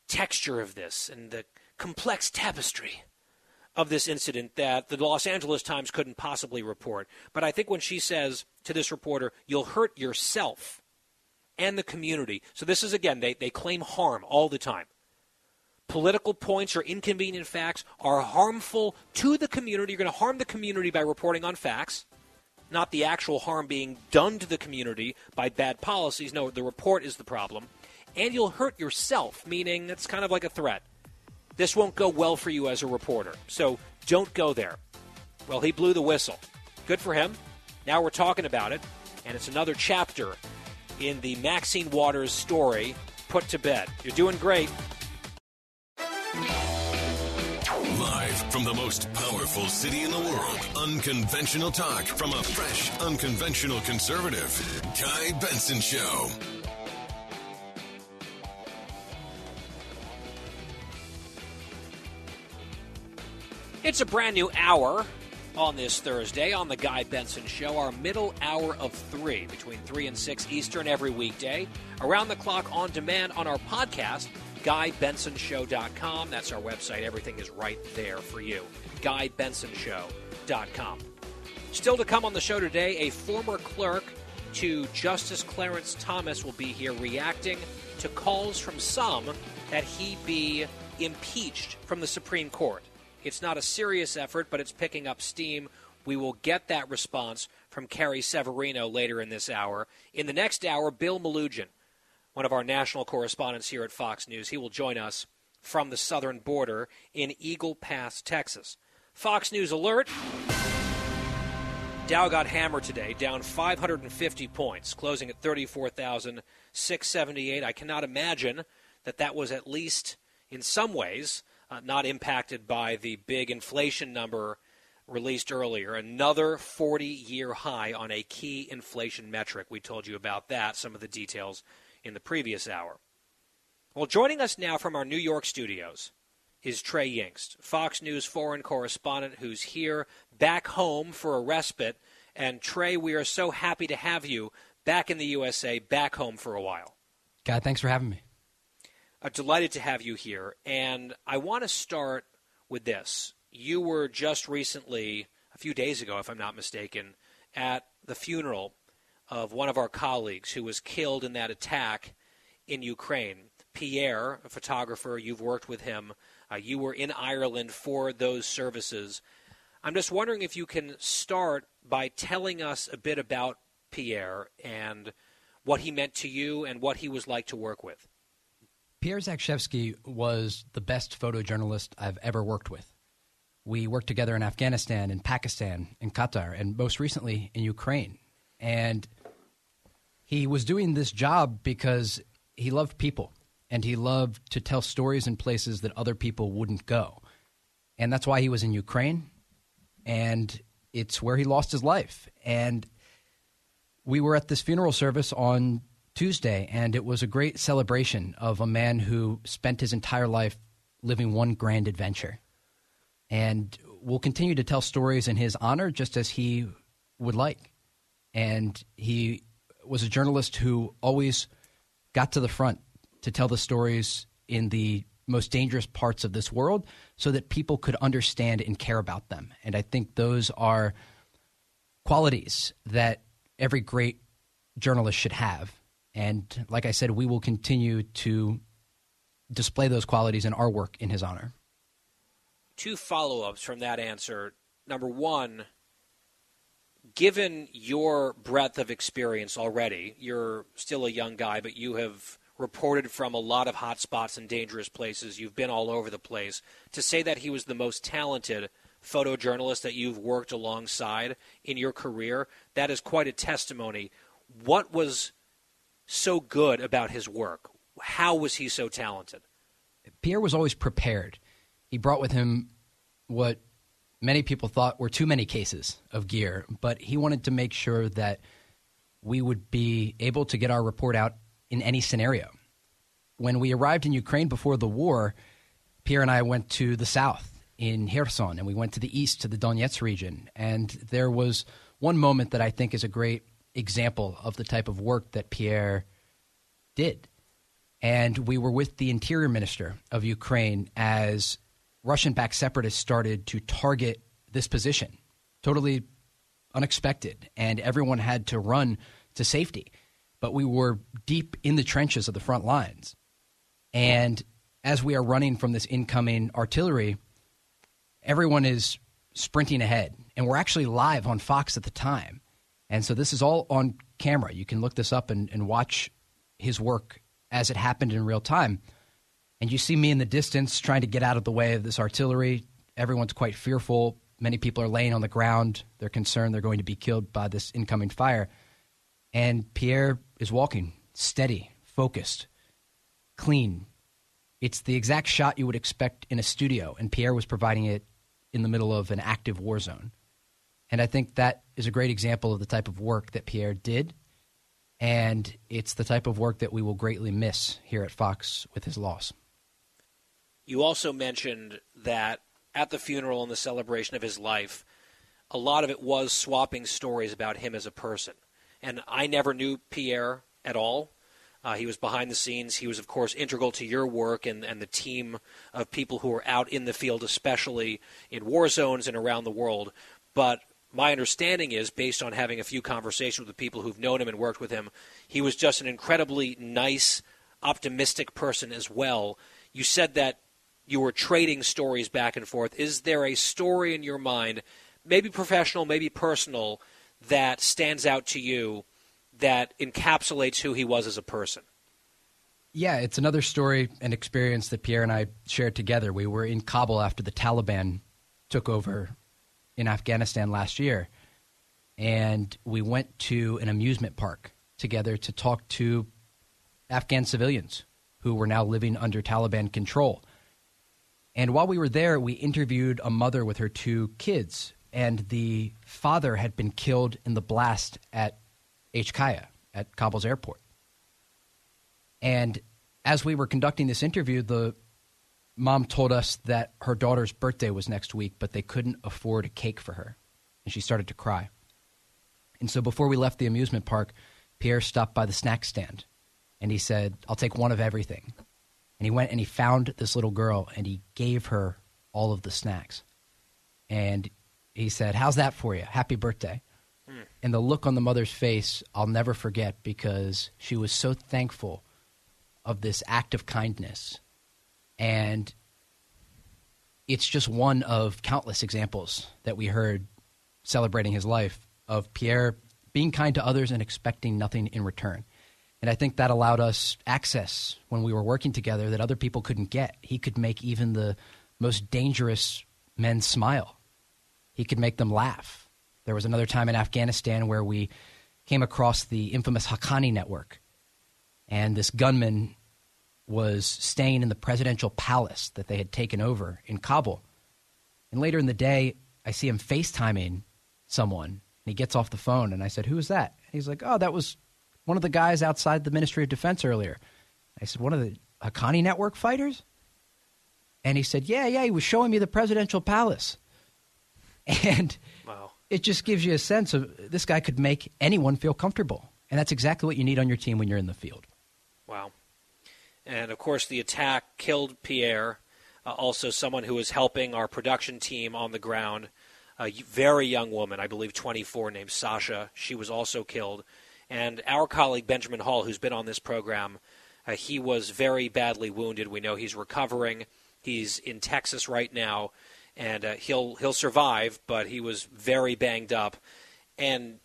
texture of this and the complex tapestry of this incident that the Los Angeles Times couldn't possibly report. But I think when she says to this reporter, you'll hurt yourself and the community. So this is, again, they, they claim harm all the time. Political points or inconvenient facts are harmful to the community. You're going to harm the community by reporting on facts, not the actual harm being done to the community by bad policies. No, the report is the problem. And you'll hurt yourself, meaning it's kind of like a threat. This won't go well for you as a reporter. So don't go there. Well, he blew the whistle. Good for him. Now we're talking about it, and it's another chapter in the Maxine Waters story put to bed. You're doing great. From the most powerful city in the world, unconventional talk from a fresh, unconventional conservative. Guy Benson Show. It's a brand new hour on this Thursday on the Guy Benson Show, our middle hour of three, between 3 and 6 Eastern every weekday, around the clock on demand on our podcast, GuyBensonShow.com. That's our website. Everything is right there for you. GuyBensonShow.com. Still to come on the show today, a former clerk to Justice Clarence Thomas will be here reacting to calls from some that he be impeached from the Supreme Court. It's not a serious effort, but it's picking up steam. We will get that response from Carrie Severino later in this hour. In the next hour, Bill Melugin, one of our national correspondents here at Fox News, he will join us from the southern border in Eagle Pass, Texas. Fox News alert. Dow got hammered today, down 550 points, closing at 34,678. I cannot imagine that that was at least in some ways uh, not impacted by the big inflation number released earlier. Another 40 year high on a key inflation metric. We told you about that, some of the details in the previous hour. Well, joining us now from our New York studios is Trey Yingst, Fox News foreign correspondent who's here back home for a respite. And Trey, we are so happy to have you back in the USA, back home for a while. God, thanks for having me. Uh, delighted to have you here. And I want to start with this. You were just recently, a few days ago, if I'm not mistaken, at the funeral of one of our colleagues who was killed in that attack in Ukraine. Pierre, a photographer, you've worked with him. Uh, you were in Ireland for those services. I'm just wondering if you can start by telling us a bit about Pierre and what he meant to you and what he was like to work with. Pierre Zakrzewski was the best photojournalist I've ever worked with. We worked together in Afghanistan, in Pakistan, in Qatar, and most recently in Ukraine. And he was doing this job because he loved people and he loved to tell stories in places that other people wouldn't go. And that's why he was in Ukraine. And it's where he lost his life. And we were at this funeral service on Tuesday, and it was a great celebration of a man who spent his entire life living one grand adventure. And we'll continue to tell stories in his honor just as he would like. And he was a journalist who always got to the front to tell the stories in the most dangerous parts of this world so that people could understand and care about them. And I think those are qualities that every great journalist should have. And like I said, we will continue to display those qualities in our work in his honor. Two follow ups from that answer. Number one, given your breadth of experience already, you're still a young guy, but you have reported from a lot of hot spots and dangerous places. You've been all over the place. To say that he was the most talented photojournalist that you've worked alongside in your career, that is quite a testimony. What was so good about his work? How was he so talented? Pierre was always prepared. He brought with him what many people thought were too many cases of gear, but he wanted to make sure that we would be able to get our report out in any scenario. When we arrived in Ukraine before the war, Pierre and I went to the south in Kherson, and we went to the east to the Donetsk region. And there was one moment that I think is a great example of the type of work that Pierre did. And we were with the interior minister of Ukraine as Russian backed separatists started to target this position. Totally unexpected. And everyone had to run to safety. But we were deep in the trenches of the front lines. And as we are running from this incoming artillery, everyone is sprinting ahead. And we're actually live on Fox at the time. And so this is all on camera. You can look this up and, and watch his work as it happened in real time. And you see me in the distance trying to get out of the way of this artillery. Everyone's quite fearful. Many people are laying on the ground. They're concerned they're going to be killed by this incoming fire. And Pierre is walking steady, focused, clean. It's the exact shot you would expect in a studio, and Pierre was providing it in the middle of an active war zone. And I think that is a great example of the type of work that Pierre did. And it's the type of work that we will greatly miss here at Fox with his loss. You also mentioned that at the funeral and the celebration of his life, a lot of it was swapping stories about him as a person. And I never knew Pierre at all. Uh, he was behind the scenes. He was, of course, integral to your work and, and the team of people who were out in the field, especially in war zones and around the world. But my understanding is, based on having a few conversations with the people who've known him and worked with him, he was just an incredibly nice, optimistic person as well. You said that you were trading stories back and forth. Is there a story in your mind, maybe professional, maybe personal, that stands out to you that encapsulates who he was as a person? Yeah, it's another story and experience that Pierre and I shared together. We were in Kabul after the Taliban took over in Afghanistan last year, and we went to an amusement park together to talk to Afghan civilians who were now living under Taliban control. And while we were there, we interviewed a mother with her two kids, and the father had been killed in the blast at HKIA at Kabul's airport. And as we were conducting this interview, the mom told us that her daughter's birthday was next week, but they couldn't afford a cake for her. And she started to cry. And so before we left the amusement park, Pierre stopped by the snack stand and he said, I'll take one of everything. And he went and he found this little girl and he gave her all of the snacks. And he said, How's that for you? Happy birthday. Mm. And the look on the mother's face, I'll never forget because she was so thankful of this act of kindness. And it's just one of countless examples that we heard celebrating his life of Pierre being kind to others and expecting nothing in return. And I think that allowed us access when we were working together that other people couldn't get. He could make even the most dangerous men smile, he could make them laugh. There was another time in Afghanistan where we came across the infamous Haqqani network. And this gunman was staying in the presidential palace that they had taken over in Kabul. And later in the day, I see him FaceTiming someone. And he gets off the phone, and I said, Who is that? And he's like, Oh, that was one of the guys outside the Ministry of Defense earlier. I said, One of the Haqqani network fighters? And he said, Yeah, yeah, he was showing me the presidential palace. And wow. it just gives you a sense of this guy could make anyone feel comfortable. And that's exactly what you need on your team when you're in the field. Wow. And of course, the attack killed Pierre, uh, also someone who was helping our production team on the ground. A very young woman, I believe 24, named Sasha. She was also killed. And our colleague Benjamin Hall, who's been on this program, uh, he was very badly wounded. We know he's recovering. He's in Texas right now, and uh, he'll he'll survive. But he was very banged up. And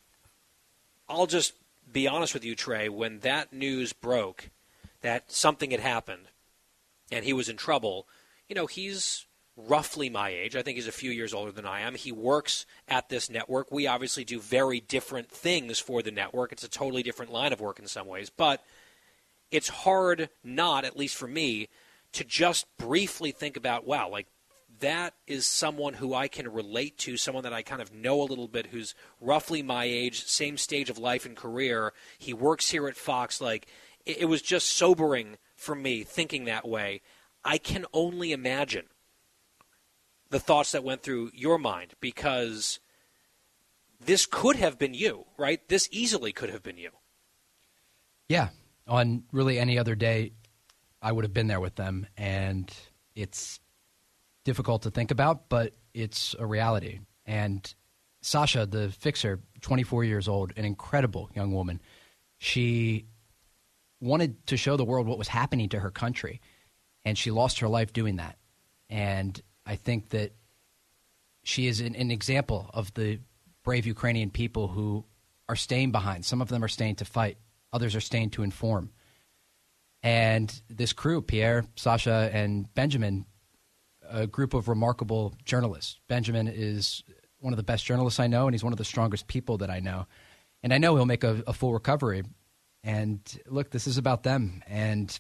I'll just be honest with you, Trey. When that news broke, that something had happened, and he was in trouble. You know, he's roughly my age. I think he's a few years older than I am. He works at this network. We obviously do very different things for the network. It's a totally different line of work in some ways, but it's hard not, at least for me, to just briefly think about, wow, like that is someone who I can relate to, someone that I kind of know a little bit, who's roughly my age, same stage of life and career. He works here at Fox. Like, it, it was just sobering for me thinking that way. I can only imagine the thoughts that went through your mind because this could have been you, right? This easily could have been you. Yeah. On really any other day, I would have been there with them. And it's difficult to think about, but it's a reality. And Sasha, the fixer, 24 years old, an incredible young woman, she wanted to show the world what was happening to her country. And she lost her life doing that. And I think that she is an, an, example of the brave Ukrainian people who are staying behind. Some of them are staying to fight, others are staying to inform. And this crew, Pierre, Sasha, and Benjamin, a group of remarkable journalists. Benjamin is one of the best journalists I know, and he's one of the strongest people that I know. And I know he'll make a, a full recovery. And look, this is about them. And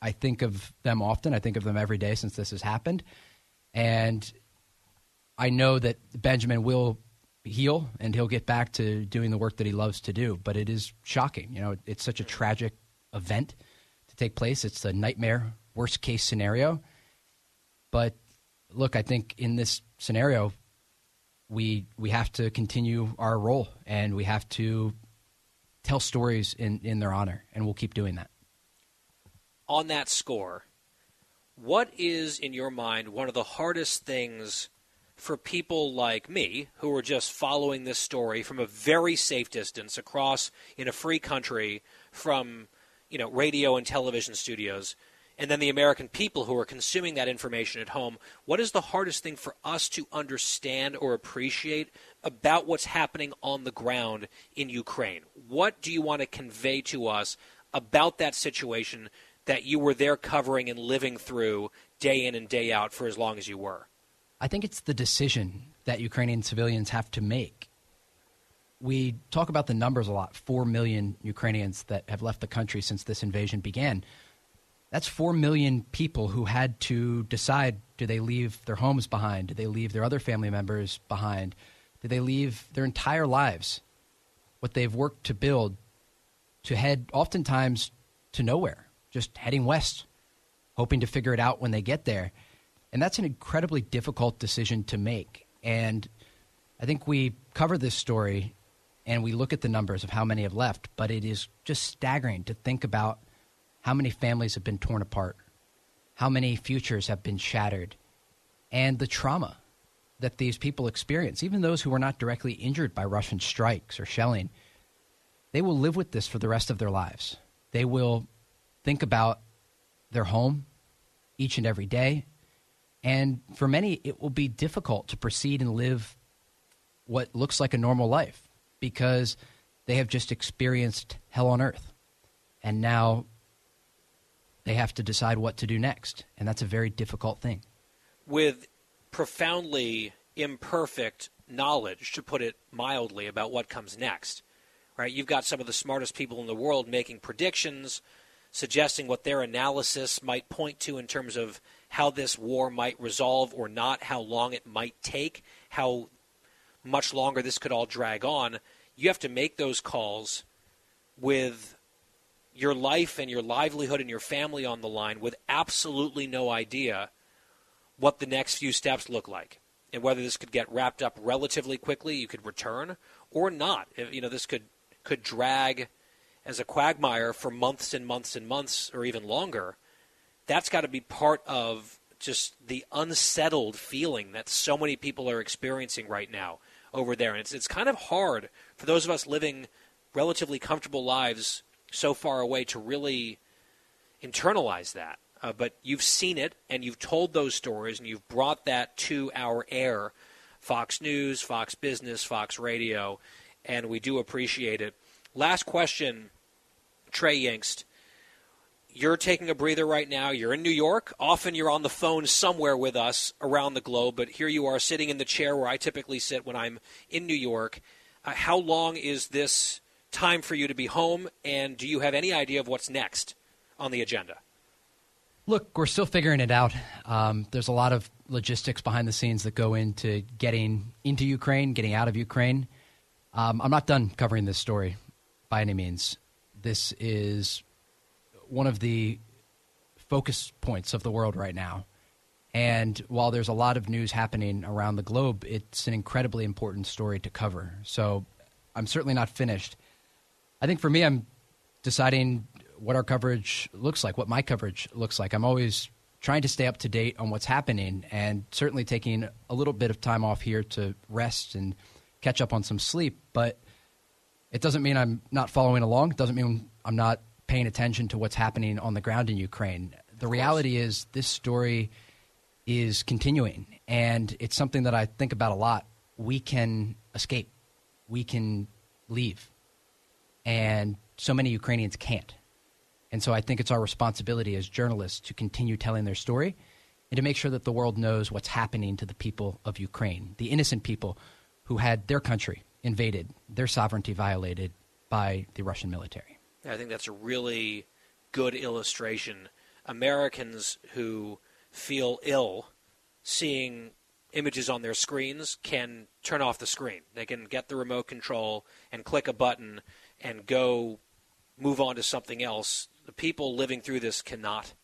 I think of them often. I think of them every day since this has happened. And I know that Benjamin will heal and he'll get back to doing the work that he loves to do. But it is shocking. You know, it's such a tragic event to take place. It's a nightmare, worst case scenario. But look, I think in this scenario, we we have to continue our role and we have to tell stories in, in their honor, and we'll keep doing that. On that score, what is, in your mind, one of the hardest things for people like me who are just following this story from a very safe distance across in a free country from you know radio and television studios and then the American people who are consuming that information at home what is the hardest thing for us to understand or appreciate about what's happening on the ground in Ukraine? What do you want to convey to us about that situation that you were there covering and living through day in and day out for as long as you were? I think it's the decision that Ukrainian civilians have to make. We talk about the numbers a lot 4 million Ukrainians that have left the country since this invasion began. That's 4 million people who had to decide do they leave their homes behind? Do they leave their other family members behind? Do they leave their entire lives, what they've worked to build, to head oftentimes to nowhere? Just heading west, hoping to figure it out when they get there. And that's an incredibly difficult decision to make. And I think we cover this story and we look at the numbers of how many have left, but it is just staggering to think about how many families have been torn apart, how many futures have been shattered, and the trauma that these people experience, even those who were not directly injured by Russian strikes or shelling, they will live with this for the rest of their lives. They will think about their home each and every day. And for many, it will be difficult to proceed and live what looks like a normal life because they have just experienced hell on earth. And now they have to decide what to do next. And that's a very difficult thing. With profoundly imperfect knowledge, to put it mildly, about what comes next, right? You've got some of the smartest people in the world making predictions, suggesting what their analysis might point to in terms of how this war might resolve or not, how long it might take, how much longer this could all drag on. You have to make those calls with your life and your livelihood and your family on the line with absolutely no idea what the next few steps look like and whether this could get wrapped up relatively quickly you could return or not you know this could could drag as a quagmire for months and months and months or even longer that's got to be part of just the unsettled feeling that so many people are experiencing right now over there and it's it's kind of hard for those of us living relatively comfortable lives so far away to really internalize that. Uh, but you've seen it and you've told those stories and you've brought that to our air Fox News, Fox Business, Fox Radio, and we do appreciate it. Last question, Trey Yingst. You're taking a breather right now. You're in New York. Often you're on the phone somewhere with us around the globe, but here you are sitting in the chair where I typically sit when I'm in New York. Uh, how long is this time for you to be home? And do you have any idea of what's next on the agenda? Look, we're still figuring it out. Um, there's a lot of logistics behind the scenes that go into getting into Ukraine, getting out of Ukraine. Um, I'm not done covering this story by any means. This is one of the focus points of the world right now. And while there's a lot of news happening around the globe, it's an incredibly important story to cover. So I'm certainly not finished. I think for me, I'm deciding what our coverage looks like, what my coverage looks like. I'm always trying to stay up to date on what's happening and certainly taking a little bit of time off here to rest and catch up on some sleep. But it doesn't mean I'm not following along. It doesn't mean I'm not paying attention to what's happening on the ground in Ukraine. The reality is, this story is continuing, and it's something that I think about a lot. We can escape, we can leave, and so many Ukrainians can't. And so I think it's our responsibility as journalists to continue telling their story and to make sure that the world knows what's happening to the people of Ukraine, the innocent people who had their country invaded, their sovereignty violated by the Russian military. I think that's a really good illustration. Americans who feel ill seeing images on their screens can turn off the screen. They can get the remote control and click a button and go move on to something else. The people living through this cannot,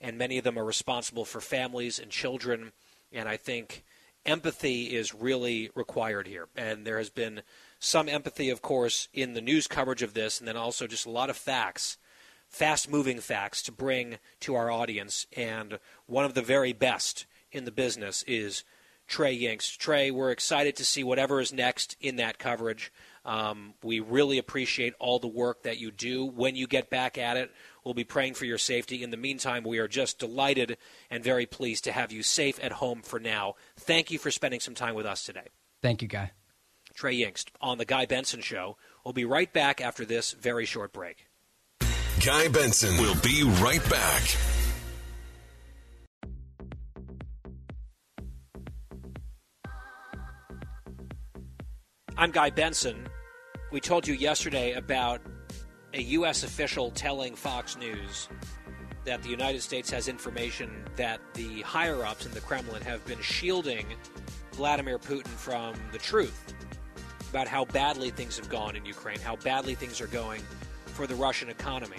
and many of them are responsible for families and children. And I think empathy is really required here. And there has been some empathy, of course, in the news coverage of this, and then also just a lot of facts, fast moving facts to bring to our audience. And one of the very best in the business is Trey Yingst. Trey, we're excited to see whatever is next in that coverage. Um, we really appreciate all the work that you do. When you get back at it, we'll be praying for your safety. In the meantime, we are just delighted and very pleased to have you safe at home for now. Thank you for spending some time with us today. Thank you, Guy. Trey Yingst on The Guy Benson Show. We'll be right back after this very short break. Guy Benson will be right back. I'm Guy Benson we told you yesterday about a U.S. official telling Fox News that the United States has information that the higher ups in the Kremlin have been shielding Vladimir Putin from the truth about how badly things have gone in Ukraine, how badly things are going for the Russian economy.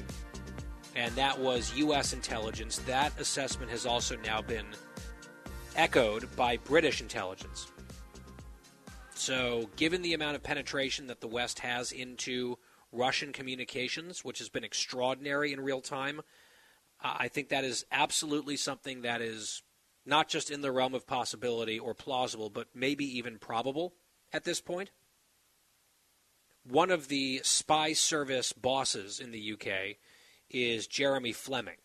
And that was U.S. intelligence. That assessment has also now been echoed by British intelligence. So, given the amount of penetration that the West has into Russian communications, which has been extraordinary in real time, I think that is absolutely something that is not just in the realm of possibility or plausible, but maybe even probable at this point. One of the spy service bosses in the UK is Jeremy Fleming,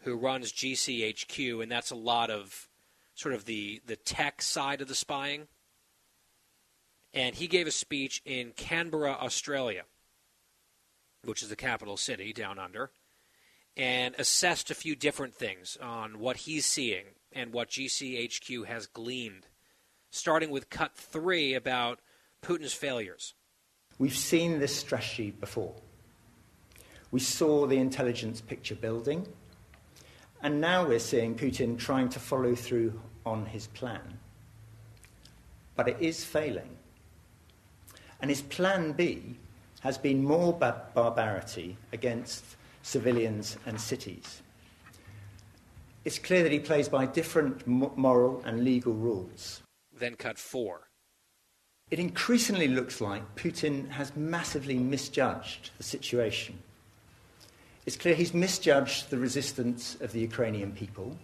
who runs GCHQ, and that's a lot of sort of the, the tech side of the spying. And he gave a speech in Canberra, Australia, which is the capital city down under, and assessed a few different things on what he's seeing and what GCHQ has gleaned, starting with cut three about Putin's failures. We've seen this strategy before. We saw the intelligence picture building, and now we're seeing Putin trying to follow through on his plan. But it is failing. And his plan B has been more bar- barbarity against civilians and cities. It's clear that he plays by different moral and legal rules. Then cut four. It increasingly looks like Putin has massively misjudged the situation. It's clear he's misjudged the resistance of the Ukrainian people.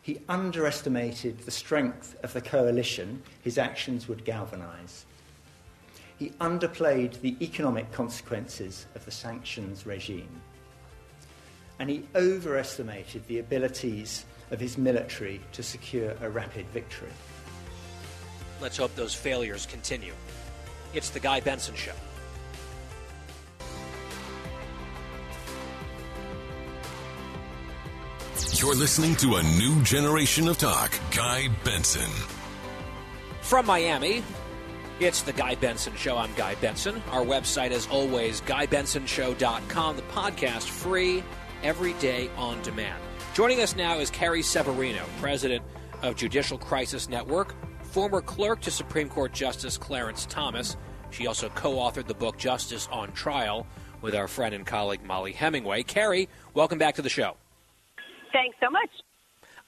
He underestimated the strength of the coalition his actions would galvanize. He underplayed the economic consequences of the sanctions regime and he overestimated the abilities of his military to secure a rapid victory. Let's hope those failures continue. It's the Guy Benson Show. You're listening to a new generation of talk, Guy Benson. From Miami, it's the Guy Benson Show. I'm Guy Benson. Our website, as always, GuyBensonShow.com. The podcast free every day on demand. Joining us now is Carrie Severino, president of Judicial Crisis Network, former clerk to Supreme Court Justice Clarence Thomas. She also co authored the book Justice on Trial with our friend and colleague Mollie Hemingway. Carrie, welcome back to the show. Thanks so much.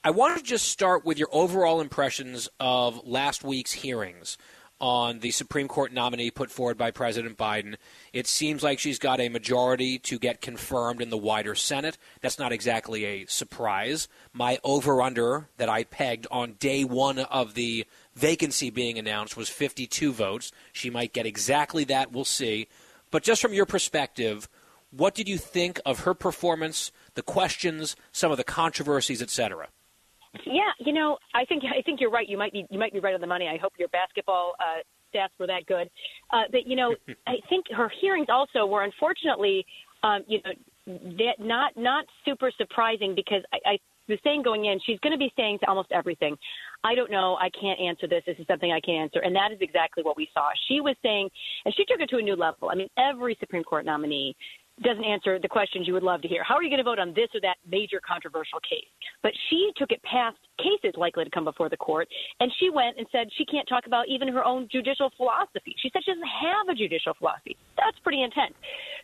I want to just start with your overall impressions of last week's hearings on the Supreme Court nominee put forward by President Biden. It seems like she's got a majority to get confirmed in the wider Senate. That's not exactly a surprise. My over under that I pegged on day one of the vacancy being announced was 52 votes. She might get exactly that. We'll see. But just from your perspective, what did you think of her performance, the questions, some of the controversies, etc.? Yeah, you know, I think I think you're right. You might be you might be right on the money. I hope your basketball uh, stats were that good. Uh, but you know, I think her hearings also were unfortunately, um, you know, that not not super surprising because I, I was saying going in, she's going to be saying to almost everything, I don't know, I can't answer this. This is something I can't answer, and that is exactly what we saw. She was saying, and she took it to a new level. I mean, every Supreme Court nominee doesn't answer the questions you would love to hear. How are you going to vote on this or that major controversial case? But she took it past cases likely to come before the court, and she went and said she can't talk about even her own judicial philosophy. She said she doesn't have a judicial philosophy. That's pretty intense.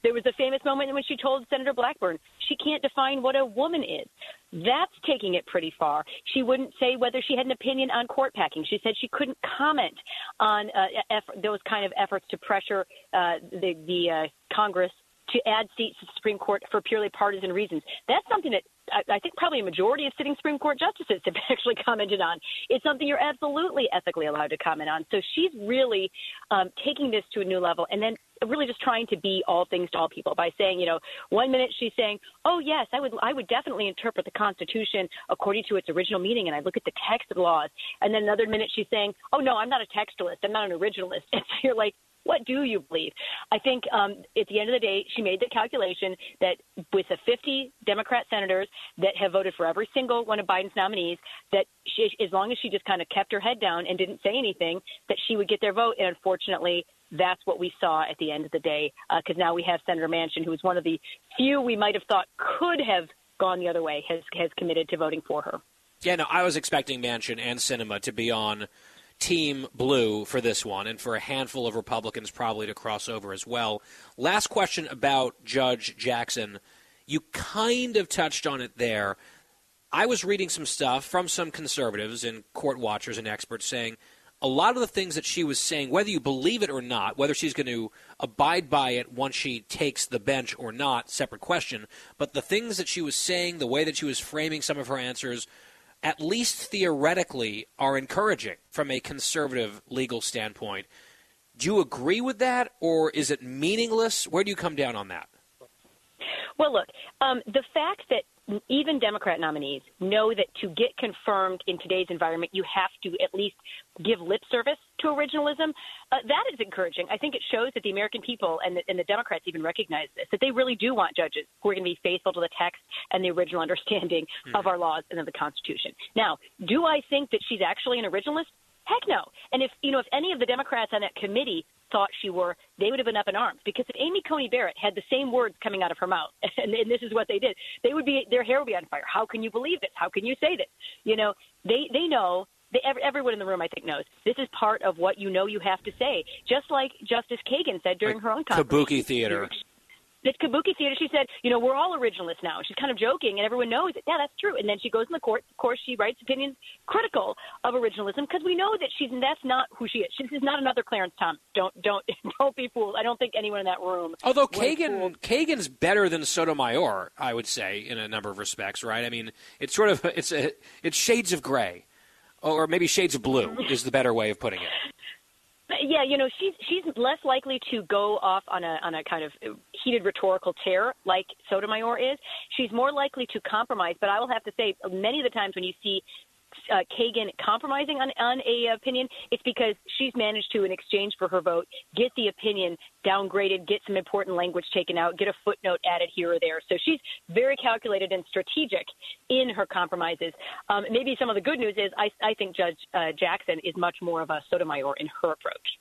There was a famous moment which she told Senator Blackburn she can't define what a woman is. That's taking it pretty far. She wouldn't say whether she had an opinion on court packing. She said she couldn't comment on uh, eff- those kind of efforts to pressure uh, the, the uh, Congress to add seats to the Supreme Court for purely partisan reasons. That's something that I, I think probably a majority of sitting Supreme Court justices have actually commented on. It's something you're absolutely ethically allowed to comment on. So she's really um, taking this to a new level and then really just trying to be all things to all people by saying, you know, one minute she's saying, "Oh yes, I would I would definitely interpret the Constitution according to its original meaning and I look at the text of the laws." And then another minute she's saying, "Oh no, I'm not a textualist. I'm not an originalist." And so you're like, what do you believe? I think um, at the end of the day, she made the calculation that with the 50 Democrat senators that have voted for every single one of Biden's nominees, that she, as long as she just kind of kept her head down and didn't say anything, that she would get their vote. And unfortunately, that's what we saw at the end of the day. Because uh, now we have Senator Manchin, who is one of the few we might have thought could have gone the other way, has has committed to voting for her. Yeah, no, I was expecting Manchin and Sinema to be on Team Blue for this one, and for a handful of Republicans probably to cross over as well. Last question about Judge Jackson. You kind of touched on it there. I was reading some stuff from some conservatives and court watchers and experts saying a lot of the things that she was saying, whether you believe it or not, whether she's going to abide by it once she takes the bench or not, separate question. But the things that she was saying, the way that she was framing some of her answers, at least theoretically, are encouraging from a conservative legal standpoint. Do you agree with that, or is it meaningless? Where do you come down on that? Well, look, um, the fact that even Democrat nominees know that to get confirmed in today's environment, you have to at least give lip service to originalism. Uh, that is encouraging. I think it shows that the American people and the, and the Democrats even recognize this, that they really do want judges who are going to be faithful to the text and the original understanding mm-hmm. of our laws and of the Constitution. Now, do I think that she's actually an originalist? Heck no. And if you know if any of the Democrats on that committee thought she were, they would have been up in arms. Because if Amy Coney Barrett had the same words coming out of her mouth, and, and this is what they did, they would be their hair would be on fire. How can you believe this? How can you say this? You know, they they know. They, everyone in the room, I think, knows this is part of what you know you have to say. Just like Justice Kagan said during like her own conference. Kabuki theater this Kabuki theater, she said, you know, we're all originalists now. She's kind of joking, and everyone knows that, yeah, that's true. And then she goes in the court. Of course, she writes opinions critical of originalism because we know that she's that's not who she is. She's not another Clarence Thomas. Don't don't don't be fooled. I don't think anyone in that room. Although Kagan Kagan's better than Sotomayor, I would say in a number of respects, right? I mean, it's sort of it's a, it's shades of gray, Oh, or maybe shades of blue is the better way of putting it yeah, you know, she's she's less likely to go off on a on a kind of heated rhetorical tear like Sotomayor is. She's more likely to compromise. But I will have to say, many of the times when you see uh, Kagan compromising on, on a opinion, it's because she's managed to, in exchange for her vote, get the opinion downgraded, get some important language taken out, get a footnote added here or there. So she's very calculated and strategic in her compromises. Um, maybe some of the good news is I, I think Judge uh, Jackson is much more of a Sotomayor in her approach.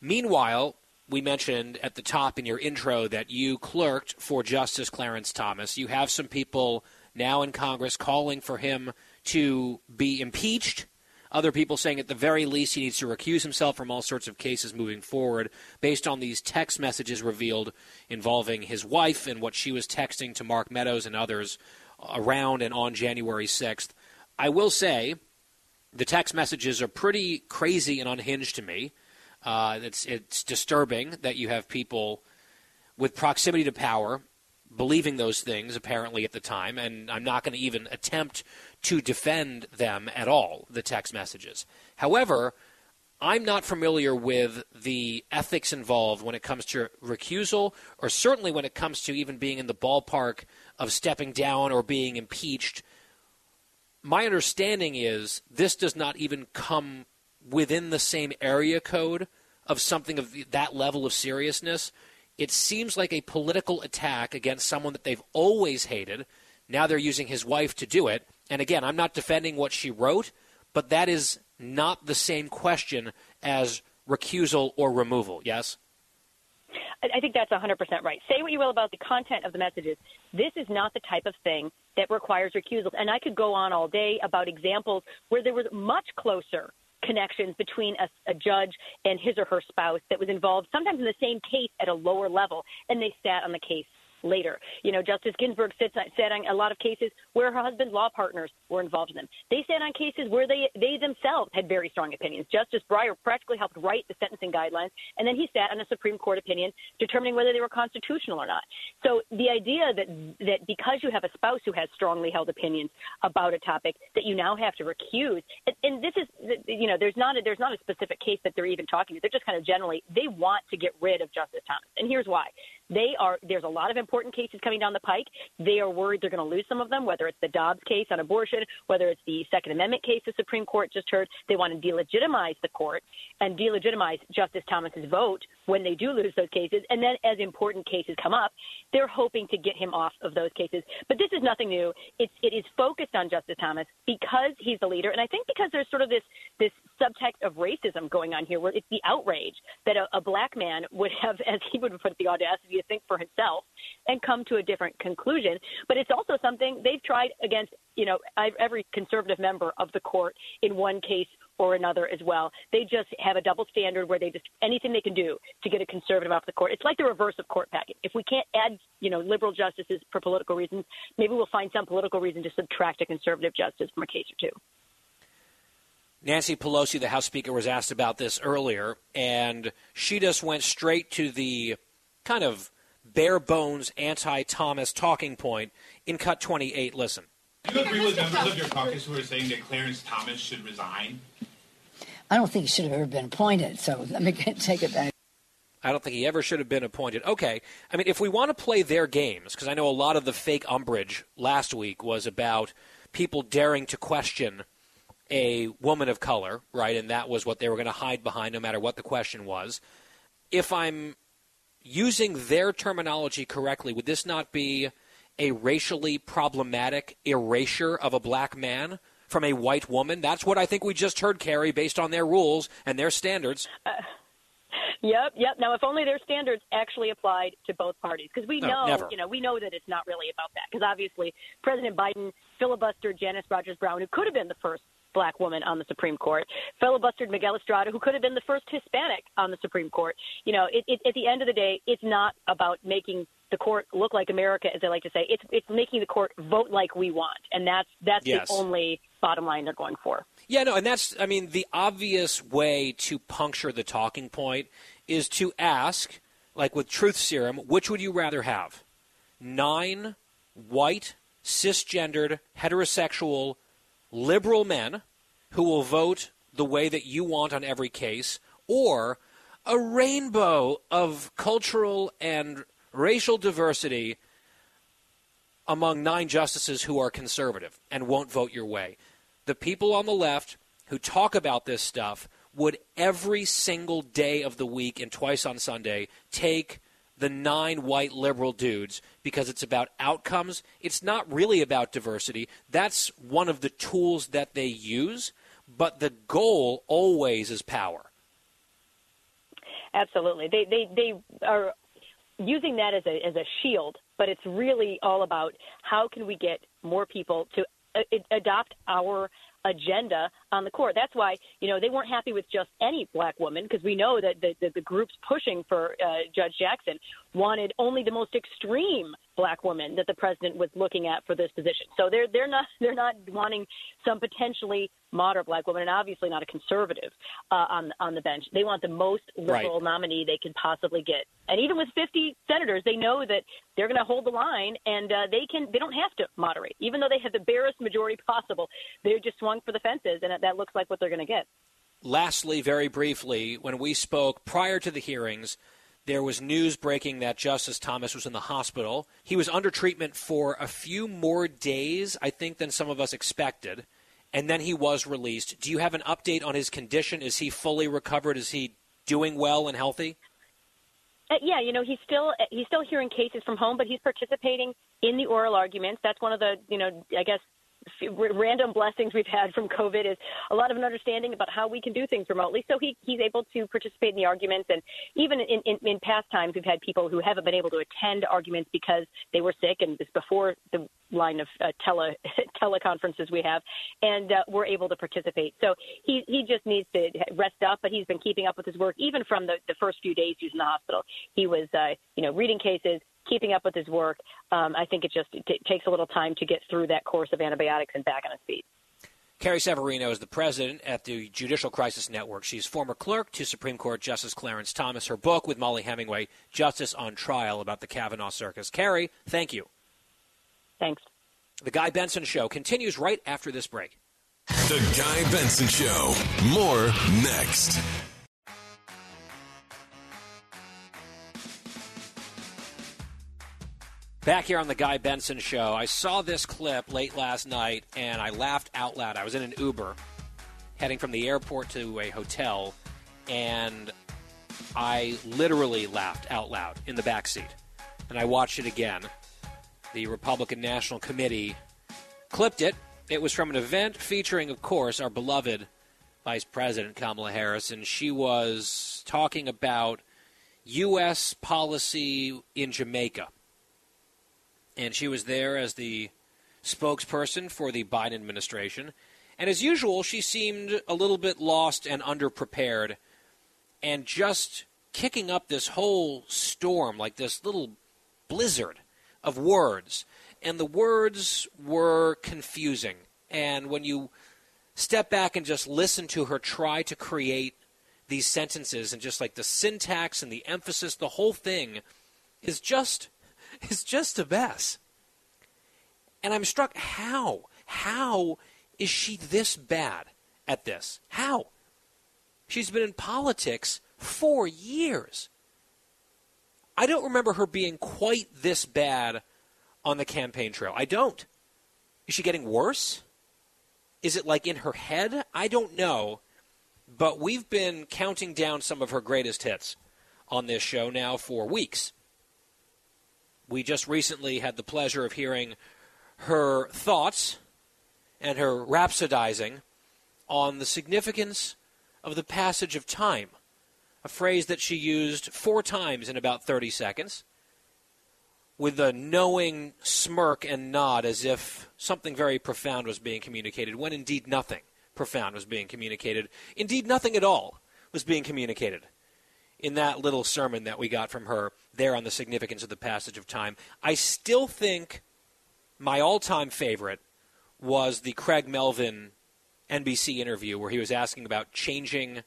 Meanwhile, we mentioned at the top in your intro that you clerked for Justice Clarence Thomas. You have some people now in Congress calling for him to be impeached. Other people saying at the very least he needs to recuse himself from all sorts of cases moving forward based on these text messages revealed involving his wife and what she was texting to Mark Meadows and others around and on January 6th. I will say the text messages are pretty crazy and unhinged to me. Uh, it's, it's disturbing that you have people with proximity to power believing those things apparently at the time, and I'm not going to even attempt to defend them at all, the text messages. However, I'm not familiar with the ethics involved when it comes to recusal, or certainly when it comes to even being in the ballpark of stepping down or being impeached. My understanding is this does not even come within the same area code of something of that level of seriousness. It seems like a political attack against someone that they've always hated. Now they're using his wife to do it. And again, I'm not defending what she wrote, but that is not the same question as recusal or removal, yes? I think that's 100% right. Say what you will about the content of the messages. This is not the type of thing that requires recusal. And I could go on all day about examples where there was much closer connections between a, a, judge and his or her spouse that was involved sometimes in the same case at a lower level, and they sat on the case later. You know, Justice Ginsburg sits, sat on a lot of cases where her husband's law partners were involved in them. They sat on cases where they they themselves had very strong opinions. Justice Breyer practically helped write the sentencing guidelines, and then he sat on a Supreme Court opinion determining whether they were constitutional or not. So the idea that that because you have a spouse who has strongly held opinions about a topic, that you now have to recuse, and, and this is you know there's not a, there's not a specific case that they're even talking to. They're just kind of generally they want to get rid of Justice Thomas, and here's why. They are there's a lot of important cases coming down the pike. They are worried they're going to lose some of them, whether it's the Dobbs case on abortion, whether it's the Second Amendment case the Supreme Court just heard. They want to delegitimize the court and delegitimize Justice Thomas's vote when they do lose those cases. And then as important cases come up, they're hoping to get him off of those cases. But this is nothing new. It's it is focused on Justice Thomas because he's the leader, and I think because there's sort of this this subtext of racism going on here, where it's the outrage that a, a black man would have, as he would put it, the audacity to think for himself and come to a different conclusion. But it's also something they've tried against, you know, every conservative member of the court in one case or another as well. They just have a double standard where they just anything they can do to get a conservative off the court. It's like the reverse of court packing. If we can't add, you know, liberal justices for political reasons, maybe we'll find some political reason to subtract a conservative justice from a case or two. Nancy Pelosi, the House Speaker, was asked about this earlier, and she just went straight to the kind of bare bones anti Thomas talking point in cut 28. Listen. Do you agree with members of your caucus who are saying that Clarence Thomas should resign? I don't think he should have ever been appointed, so let me take it back. I don't think he ever should have been appointed. Okay, I mean, if we want to play their games, because I know a lot of the fake umbrage last week was about people daring to question a woman of color, right? And that was what they were going to hide behind, no matter what the question was. If I'm using their terminology correctly, would this not be a racially problematic erasure of a black man from a white woman? That's what I think we just heard, Carrie, based on their rules and their standards. Uh, Yep, yep. Now, if only their standards actually applied to both parties, because we No, know, never. you know, we know that it's not really about that. Because obviously, President Biden filibustered Janice Rogers Brown, who could have been the first black woman on the Supreme Court, filibustered Miguel Estrada, who could have been the first Hispanic on the Supreme Court. You know, it, it, at the end of the day, it's not about making the court look like America, as they like to say. It's it's making the court vote like we want, and that's that's Yes. the only bottom line they're going for. Yeah, no, and that's, I mean, the obvious way to puncture the talking point is to ask, like with Truth Serum, which would you rather have? Nine white, cisgendered, heterosexual, liberal men who will vote the way that you want on every case, or a rainbow of cultural and racial diversity among nine justices who are conservative and won't vote your way. The people on the left who talk about this stuff would every single day of the week and twice on Sunday take the nine white liberal dudes because it's about outcomes. It's not really about diversity. That's one of the tools that they use, but the goal always is power. Absolutely. They they they are using that as a as a shield, but it's really all about how can we get more people to uh, adopt our agenda on the court. That's why you know they weren't happy with just any black woman because we know that the, the, the groups pushing for uh, Judge Jackson wanted only the most extreme black woman that the president was looking at for this position. So they're they're not they're not wanting some potentially moderate black woman and obviously not a conservative uh, on on the bench. They want the most liberal Right. nominee they can possibly get. And even with 50 senators, they know that they're going to hold the line and uh, they can they don't have to moderate. Even though they have the barest majority possible, they just swung for the fences and that looks like what they're going to get. Lastly, very briefly, when we spoke prior to the hearings, there was news breaking that Justice Thomas was in the hospital. He was under treatment for a few more days, I think, than some of us expected, and then he was released. Do you have an update on his condition? Is he fully recovered? Is he doing well and healthy? Uh, yeah, you know, he's still he's still hearing cases from home, but he's participating in the oral arguments. That's one of the, you know, I guess random blessings we've had from COVID is a lot of an understanding about how we can do things remotely. So he he's able to participate in the arguments, and even in, in, in past times, we've had people who haven't been able to attend arguments because they were sick, and this before the line of uh, tele teleconferences we have, and uh, we're able to participate. So he he just needs to rest up, but he's been keeping up with his work even from the the first few days he was in the hospital. He was uh, you know reading cases, keeping up with his work. Um, I think it just it t- takes a little time to get through that course of antibiotics and back on his feet. Carrie Severino is the president at the Judicial Crisis Network. She's former clerk to Supreme Court Justice Clarence Thomas. Her book with Mollie Hemingway, Justice on Trial, about the Kavanaugh circus. Carrie, thank you. Thanks. The Guy Benson Show continues right after this break. The Guy Benson Show. More next. Back here on the Guy Benson Show, I saw this clip late last night and I laughed out loud. I was in an Uber heading from the airport to a hotel and I literally laughed out loud in the back seat. And I watched it again. The Republican National Committee clipped it. It was from an event featuring, of course, our beloved Vice President Kamala Harris, and she was talking about U.S. policy in Jamaica. And she was there as the spokesperson for the Biden administration. And as usual, she seemed a little bit lost and underprepared and just kicking up this whole storm, like this little blizzard of words. And the words were confusing. And when you step back and just listen to her try to create these sentences and just like the syntax and the emphasis, the whole thing is just is just a mess. And I'm struck how? How is she this bad at this? How? She's been in politics for years. I don't remember her being quite this bad on the campaign trail. I don't. Is she getting worse? Is it like in her head? I don't know. But we've been counting down some of her greatest hits on this show now for weeks. We just recently had the pleasure of hearing her thoughts and her rhapsodizing on the significance of the passage of time, a phrase that she used four times in about 30 seconds, with a knowing smirk and nod as if something very profound was being communicated, when indeed nothing profound was being communicated. Indeed, nothing at all was being communicated in that little sermon that we got from her there on the significance of the passage of time. I still think my all time favorite was the Craig Melvin NBC interview where he was asking about changing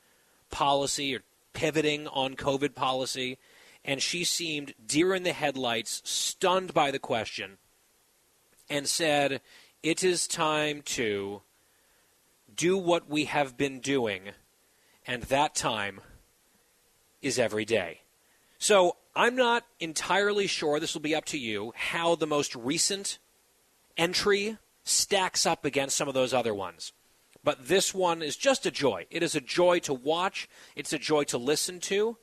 policy or pivoting on COVID policy. And she seemed deer in the headlights, stunned by the question, and said, It is time to do what we have been doing, and that time is every day. So I'm not entirely sure, this will be up to you, how the most recent entry stacks up against some of those other ones. But this one is just a joy. It is a joy to watch, it's a joy to listen to.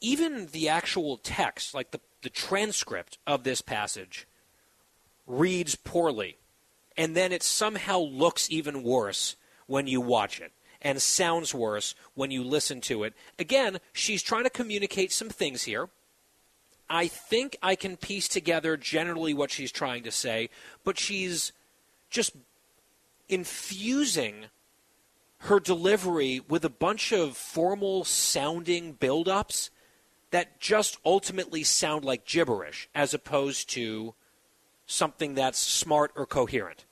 Even the actual text, like the, the transcript of this passage, reads poorly. And then it somehow looks even worse when you watch it and sounds worse when you listen to it. Again, she's trying to communicate some things here. I think I can piece together generally what she's trying to say, but she's just infusing her delivery with a bunch of formal sounding build-ups that just ultimately sound like gibberish as opposed to something that's smart or coherent.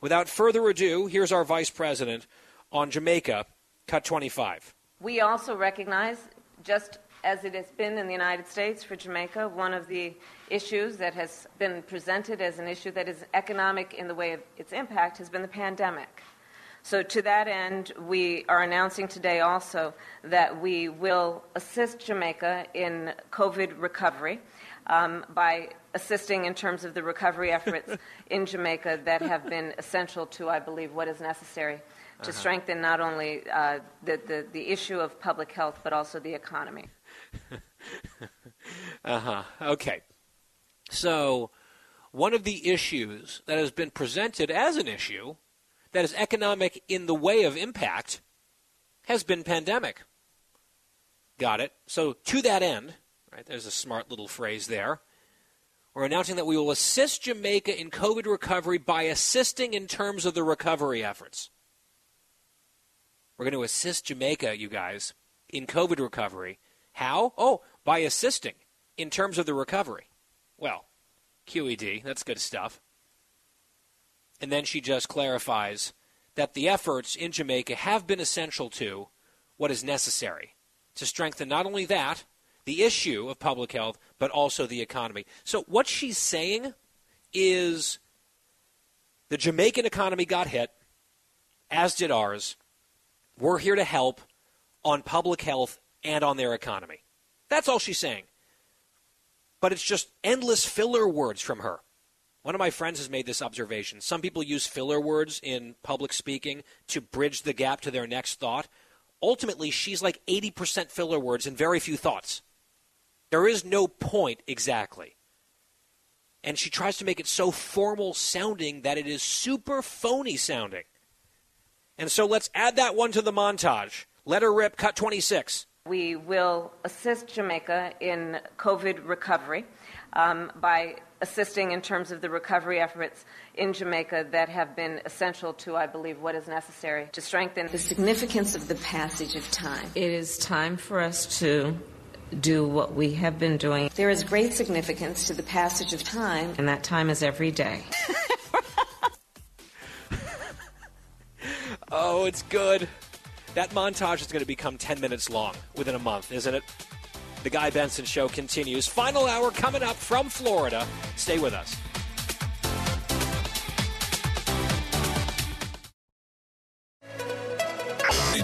Without further ado, here's our vice president on Jamaica, cut 25. We also recognize, just as it has been in the United States for Jamaica, one of the issues that has been presented as an issue that is economic in the way of its impact has been the pandemic. So, to that end, we are announcing today also that we will assist Jamaica in COVID recovery um, by assisting in terms of the recovery efforts in Jamaica that have been essential to, I believe, what is necessary to uh-huh. strengthen not only uh, the, the, the issue of public health, but also the economy. uh huh. Okay. So, one of the issues that has been presented as an issue that is economic in the way of impact has been pandemic. Got it. So, to that end, right, there's a smart little phrase there. We're announcing that we will assist Jamaica in COVID recovery by assisting in terms of the recovery efforts. We're going to assist Jamaica, you guys, in COVID recovery. How? Oh, by assisting in terms of the recovery. Well, QED, that's good stuff. And then she just clarifies that the efforts in Jamaica have been essential to what is necessary to strengthen not only that, the issue of public health, but also the economy. So what she's saying is the Jamaican economy got hit, as did ours. We're here to help on public health and on their economy. That's all she's saying. But it's just endless filler words from her. One of my friends has made this observation. Some people use filler words in public speaking to bridge the gap to their next thought. Ultimately, she's like 80% filler words and very few thoughts. There is no point exactly. And she tries to make it so formal sounding that it is super phony sounding. And so let's add that one to the montage. Let her rip, cut 26. We will assist Jamaica in COVID recovery um, by assisting in terms of the recovery efforts in Jamaica that have been essential to, I believe, what is necessary to strengthen the significance of the passage of time. It is time for us to do what we have been doing. There is great significance to the passage of time, and that time is every day. Oh, it's good. That montage is going to become 10 minutes long within a month, isn't it? The Guy Benson Show continues. Final hour coming up from Florida. Stay with us.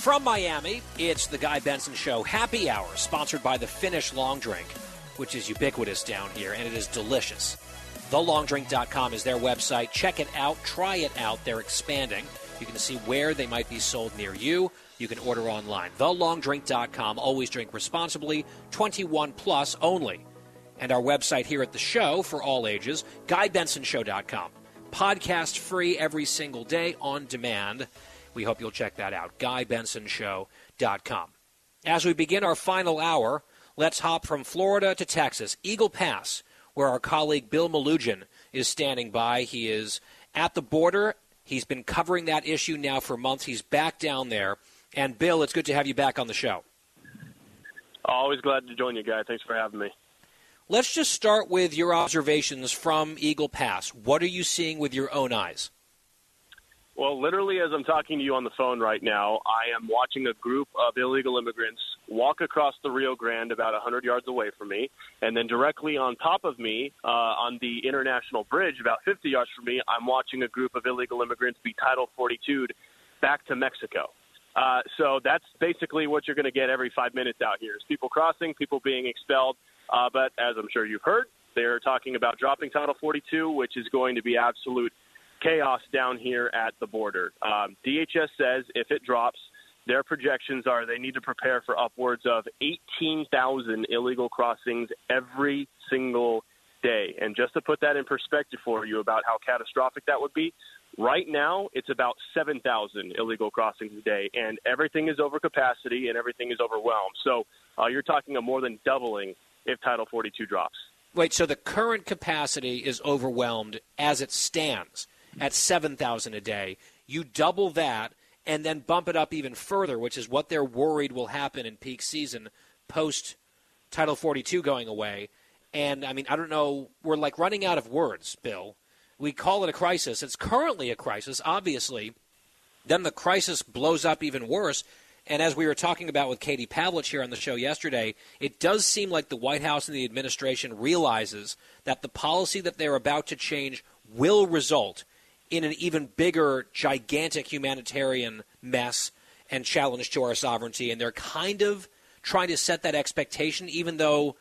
From Miami, it's the Guy Benson Show Happy Hour, sponsored by the Finnish Long Drink, which is ubiquitous down here, and it is delicious. TheLongDrink.com is their website. Check it out, try it out. They're expanding. You can see where they might be sold near you. You can order online. TheLongDrink.com. Always drink responsibly, 21 plus only. And our website here at the show for all ages, GuyBensonShow.com. Podcast free every single day on demand. We hope you'll check that out. GuyBensonShow.com. As we begin our final hour, let's hop from Florida to Texas, Eagle Pass, where our colleague Bill Melugin is standing by. He is at the border. He's been covering that issue now for months. He's back down there. And Bill, it's good to have you back on the show. Always glad to join you, guy. Thanks for having me. Let's just start with your observations from Eagle Pass. What are you seeing with your own eyes? Well, literally, as I'm talking to you on the phone right now, I am watching a group of illegal immigrants walk across the Rio Grande about 100 yards away from me. And then directly on top of me, uh, on the International Bridge, about 50 yards from me, I'm watching a group of illegal immigrants be Title 42'd back to Mexico. Uh, so that's basically what you're going to get every five minutes out here is people crossing, people being expelled. Uh, but as I'm sure you've heard, they're talking about dropping Title 42, which is going to be absolute chaos down here at the border. Um, DHS says if it drops, their projections are they need to prepare for upwards of 18,000 illegal crossings every single day. And just to put that in perspective for you about how catastrophic that would be, right now it's about 7,000 illegal crossings a day, and everything is over capacity and everything is overwhelmed. So uh, you're talking a more than doubling if Title 42 drops. Wait, so the current capacity is overwhelmed as it stands at 7,000 a day. You double that and then bump it up even further, which is what they're worried will happen in peak season post Title 42 going away. And I mean, I don't know, we're like running out of words, Bill. We call it a crisis. It's currently a crisis, obviously. Then the crisis blows up even worse. And as we were talking about with Katie Pavlich here on the show yesterday, it does seem like the White House and the administration realizes that the policy that they're about to change will result in an even bigger, gigantic humanitarian mess and challenge to our sovereignty. And they're kind of trying to set that expectation, even though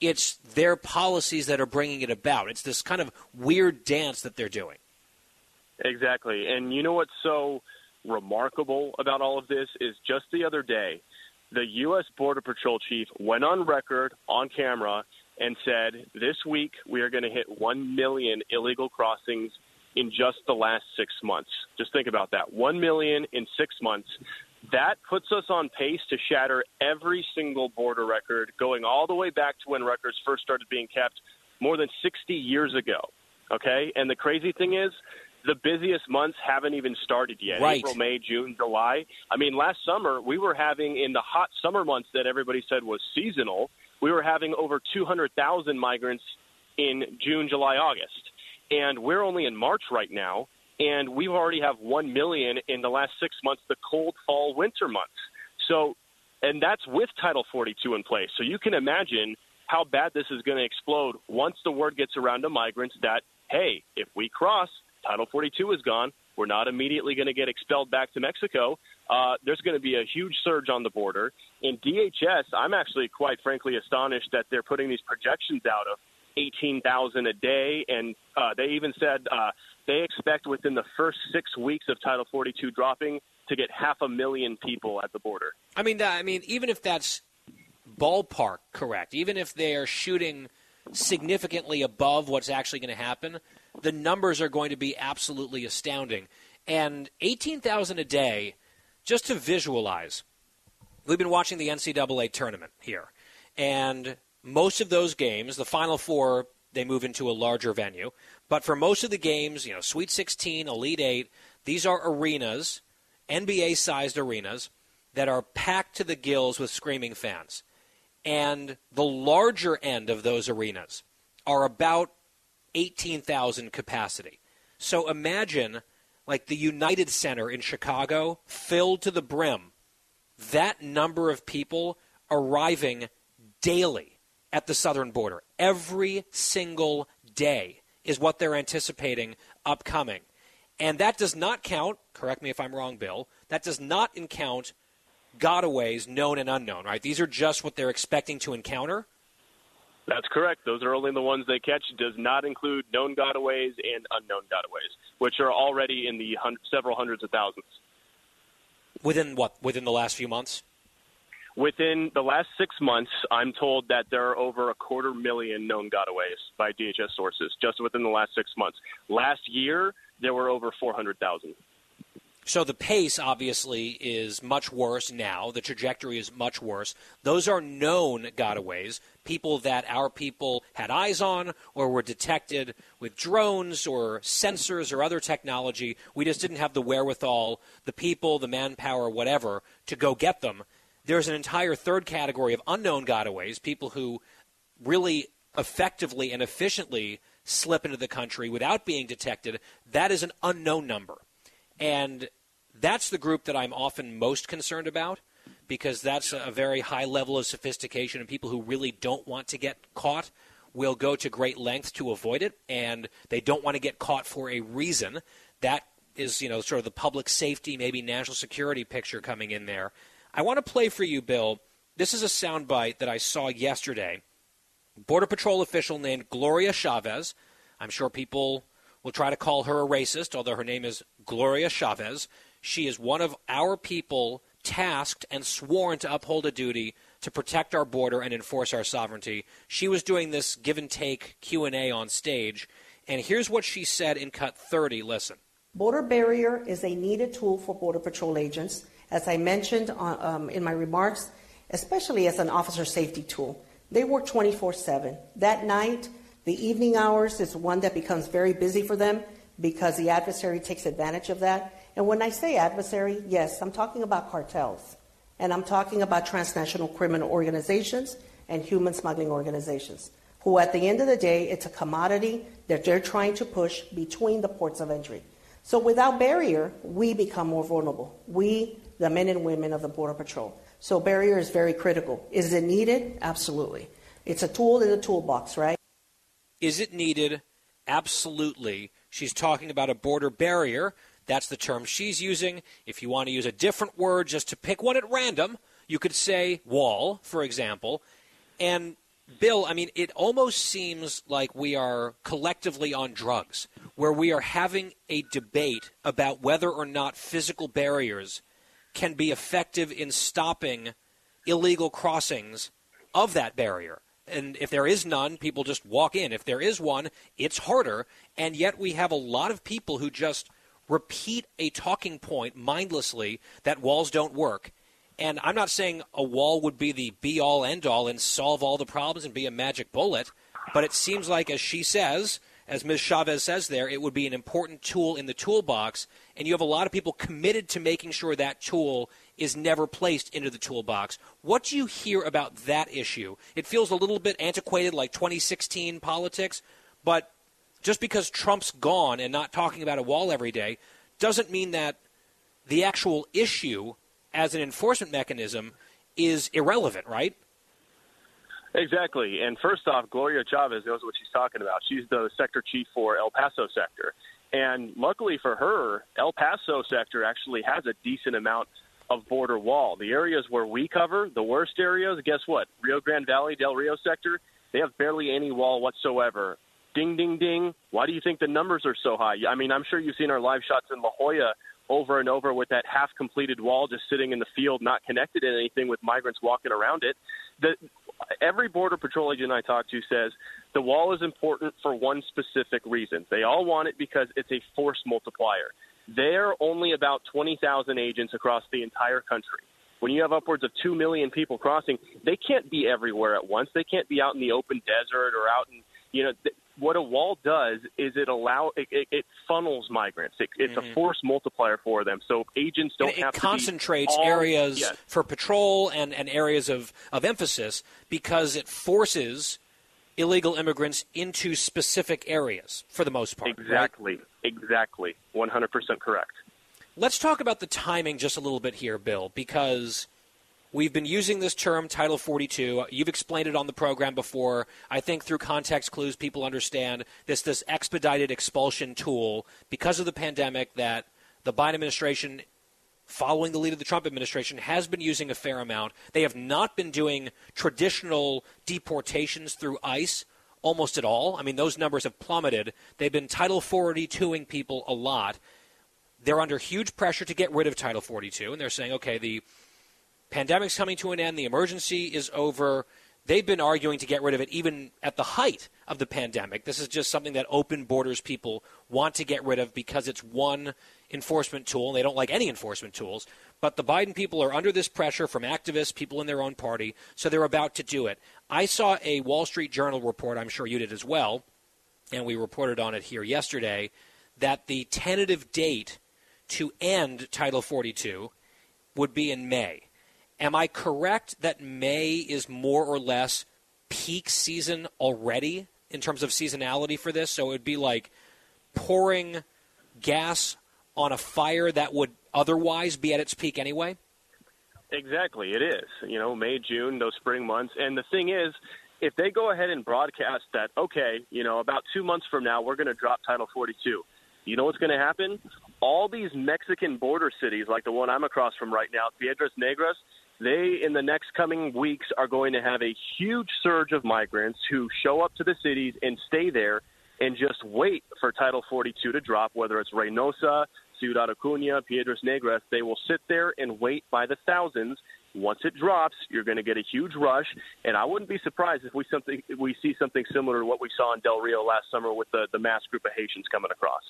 it's their policies that are bringing it about. It's this kind of weird dance that they're doing. Exactly. And you know what's so remarkable about all of this is just the other day, the U.S. Border Patrol chief went on record on camera and said, This week we are going to hit 1 million illegal crossings in just the last six months. Just think about that. One million in six months. That puts us on pace to shatter every single border record going all the way back to when records first started being kept more than 60 years ago. Okay? And the crazy thing is, the busiest months haven't even started yet. Right. April, May, June, July. I mean, last summer we were having in the hot summer months that everybody said was seasonal, we were having over 200,000 migrants in June, July, August and we're only in March right now, and we already have one million in the last six months, the cold fall winter months. So, and that's with Title 42 in place. So you can imagine how bad this is going to explode once the word gets around to migrants that hey, if we cross, Title 42 is gone. We're not immediately going to get expelled back to Mexico. Uh, there's going to be a huge surge on the border. In DHS, I'm actually quite frankly astonished that they're putting these projections out of 18,000 a day, and uh, they even said uh, they expect within the first six weeks of Title 42 dropping to get half a million people at the border. I mean, I mean, even if that's ballpark correct, even if they are shooting significantly above what's actually going to happen, the numbers are going to be absolutely astounding. And 18,000 a day, just to visualize, we've been watching the NCAA tournament here, and most of those games, the Final Four, they move into a larger venue. But for most of the games, you know, Sweet 16, Elite 8, these are arenas, NBA sized arenas, that are packed to the gills with screaming fans. And the larger end of those arenas are about 18,000 capacity. So imagine like the United Center in Chicago filled to the brim. That number of people arriving daily at the southern border. Every single day is what they're anticipating upcoming. And that does not count, correct me if I'm wrong, Bill, that does not count gotaways known and unknown, right? These are just what they're expecting to encounter. That's correct. Those are only the ones they catch. It does not include known gotaways and unknown gotaways, which are already in the hun- several hundreds of thousands. Within what? Within the last few months? Within the last six months, I'm told that there are over a quarter million known gotaways by DHS sources just within the last six months. Last year, there were over 400,000. So the pace obviously is much worse now. The trajectory is much worse. Those are known gotaways, people that our people had eyes on or were detected with drones or sensors or other technology. We just didn't have the wherewithal, the people, the manpower, whatever, to go get them. There's an entire third category of unknown gotaways, people who really effectively and efficiently slip into the country without being detected. That is an unknown number. And that's the group that I'm often most concerned about because that's a very high level of sophistication, and people who really don't want to get caught will go to great lengths to avoid it, and they don't want to get caught for a reason. That is, you know, sort of the public safety, maybe national security picture coming in there. I want to play for you, Bill. This is a soundbite that I saw yesterday. Border Patrol official named Gloria Chavez. I'm sure people will try to call her a racist, although her name is Gloria Chavez. She is one of our people tasked and sworn to uphold a duty to protect our border and enforce our sovereignty. She was doing this give and take Q&A on stage, and here's what she said in cut 30. Listen. Border barrier is a needed tool for Border Patrol agents, as I mentioned on, um, in my remarks, especially as an officer safety tool. They work 24 7. That night, the evening hours is one that becomes very busy for them because the adversary takes advantage of that. And when I say adversary, yes, I'm talking about cartels. And I'm talking about transnational criminal organizations and human smuggling organizations, who at the end of the day, it's a commodity that they're trying to push between the ports of entry. So without barrier, we become more vulnerable. We, the men and women of the Border Patrol. So barrier is very critical. Is it needed? Absolutely. It's a tool in the toolbox, right? Is it needed? Absolutely. She's talking about a border barrier that's the term she's using. If you want to use a different word just to pick one at random, you could say wall, for example. And Bill, I mean, it almost seems like we are collectively on drugs, where we are having a debate about whether or not physical barriers can be effective in stopping illegal crossings of that barrier. And if there is none, people just walk in. If there is one, it's harder. And yet we have a lot of people who just repeat a talking point mindlessly that walls don't work. And I'm not saying a wall would be the be all end all and solve all the problems and be a magic bullet, but it seems like, as she says, as Ms. Chavez says there, it would be an important tool in the toolbox. And you have a lot of people committed to making sure that tool is never placed into the toolbox. What do you hear about that issue? It feels a little bit antiquated, like 2016 politics, but just because Trump's gone and not talking about a wall every day doesn't mean that the actual issue as an enforcement mechanism is irrelevant, right? Exactly. And first off, Gloria Chavez knows what she's talking about. She's the sector chief for El Paso sector. And luckily for her, El Paso sector actually has a decent amount of border wall. The areas where we cover, the worst areas, guess what? Rio Grande Valley, Del Rio sector, they have barely any wall whatsoever ding, ding, ding. Why do you think the numbers are so high? I mean, I'm sure you've seen our live shots in La Joya over and over with that half completed wall just sitting in the field, not connected to anything with migrants walking around it. The, every Border Patrol agent I talk to says the wall is important for one specific reason. They all want it because it's a force multiplier. There are only about 20,000 agents across the entire country. When you have upwards of 2 million people crossing, they can't be everywhere at once. They can't be out in the open desert or out in, you know, what a wall does is it allow it, it, it funnels migrants. It, it's Mhm. a force multiplier for them. So agents don't it have to be concentrates all- areas Yes. for patrol and, and areas of, of emphasis because it forces illegal immigrants into specific areas for the most part. right? Exactly. Exactly. One hundred percent correct. Let's talk about the timing just a little bit here, Bill, because we've been using this term Title 42. You've explained it on the program before. I think through context clues, people understand this this expedited expulsion tool because of the pandemic that the Biden administration. Following the lead of the Trump administration, has been using a fair amount. They have not been doing traditional deportations through ICE almost at all. I mean, those numbers have plummeted. They've been Title 42ing people a lot they're under huge pressure to get rid of Title 42, and they're saying, okay, the pandemic's coming to an end, the emergency is over. They've been arguing to get rid of it even at the height of the pandemic. This is just something that open borders people want to get rid of because it's one enforcement tool, and they don't like any enforcement tools. But the Biden people are under this pressure from activists, people in their own party, so they're about to do it. I saw a Wall Street Journal report, I'm sure you did as well, and we reported on it here yesterday, that the tentative date to end Title 42 would be in May. Am I correct that May is more or less peak season already in terms of seasonality for this? So it would be like pouring gas on a fire that would otherwise be at its peak anyway? Exactly, it is. You know, May, June, those spring months. And the thing is, if they go ahead and broadcast that, okay, you know, about two months from now, we're going to drop Title 42. You know what's going to happen? All these Mexican border cities, like the one I'm across from right now, Piedras Negras, they, in the next coming weeks, are going to have a huge surge of migrants who show up to the cities and stay there and just wait for Title 42 to drop, whether it's Reynosa, Ciudad Acuña, Piedras Negras. They will sit there and wait by the thousands. Once it drops, you're going to get a huge rush, and I wouldn't be surprised if we something if we see something similar to what we saw in Del Rio last summer with the, the mass group of Haitians coming across.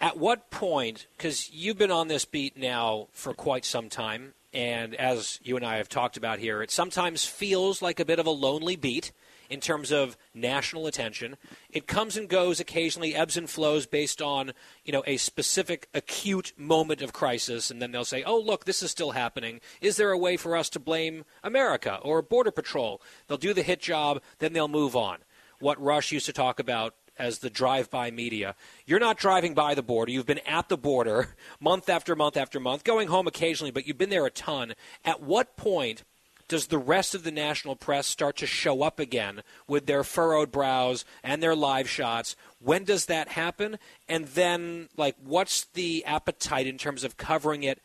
At what point, because you've been on this beat now for quite some time, and as you and I have talked about here, it sometimes feels like a bit of a lonely beat in terms of national attention. It comes and goes occasionally, ebbs and flows based on you know a specific acute moment of crisis, and then they'll say, "Oh, look, this is still happening. Is there a way for us to blame America or Border Patrol?" They'll do the hit job, then they'll move on. What Rush used to talk about as the drive-by media. You're not driving by the border. You've been at the border month after month after month, going home occasionally, but you've been there a ton. At what point does the rest of the national press start to show up again with their furrowed brows and their live shots? When does that happen? And then, like, what's the appetite in terms of covering it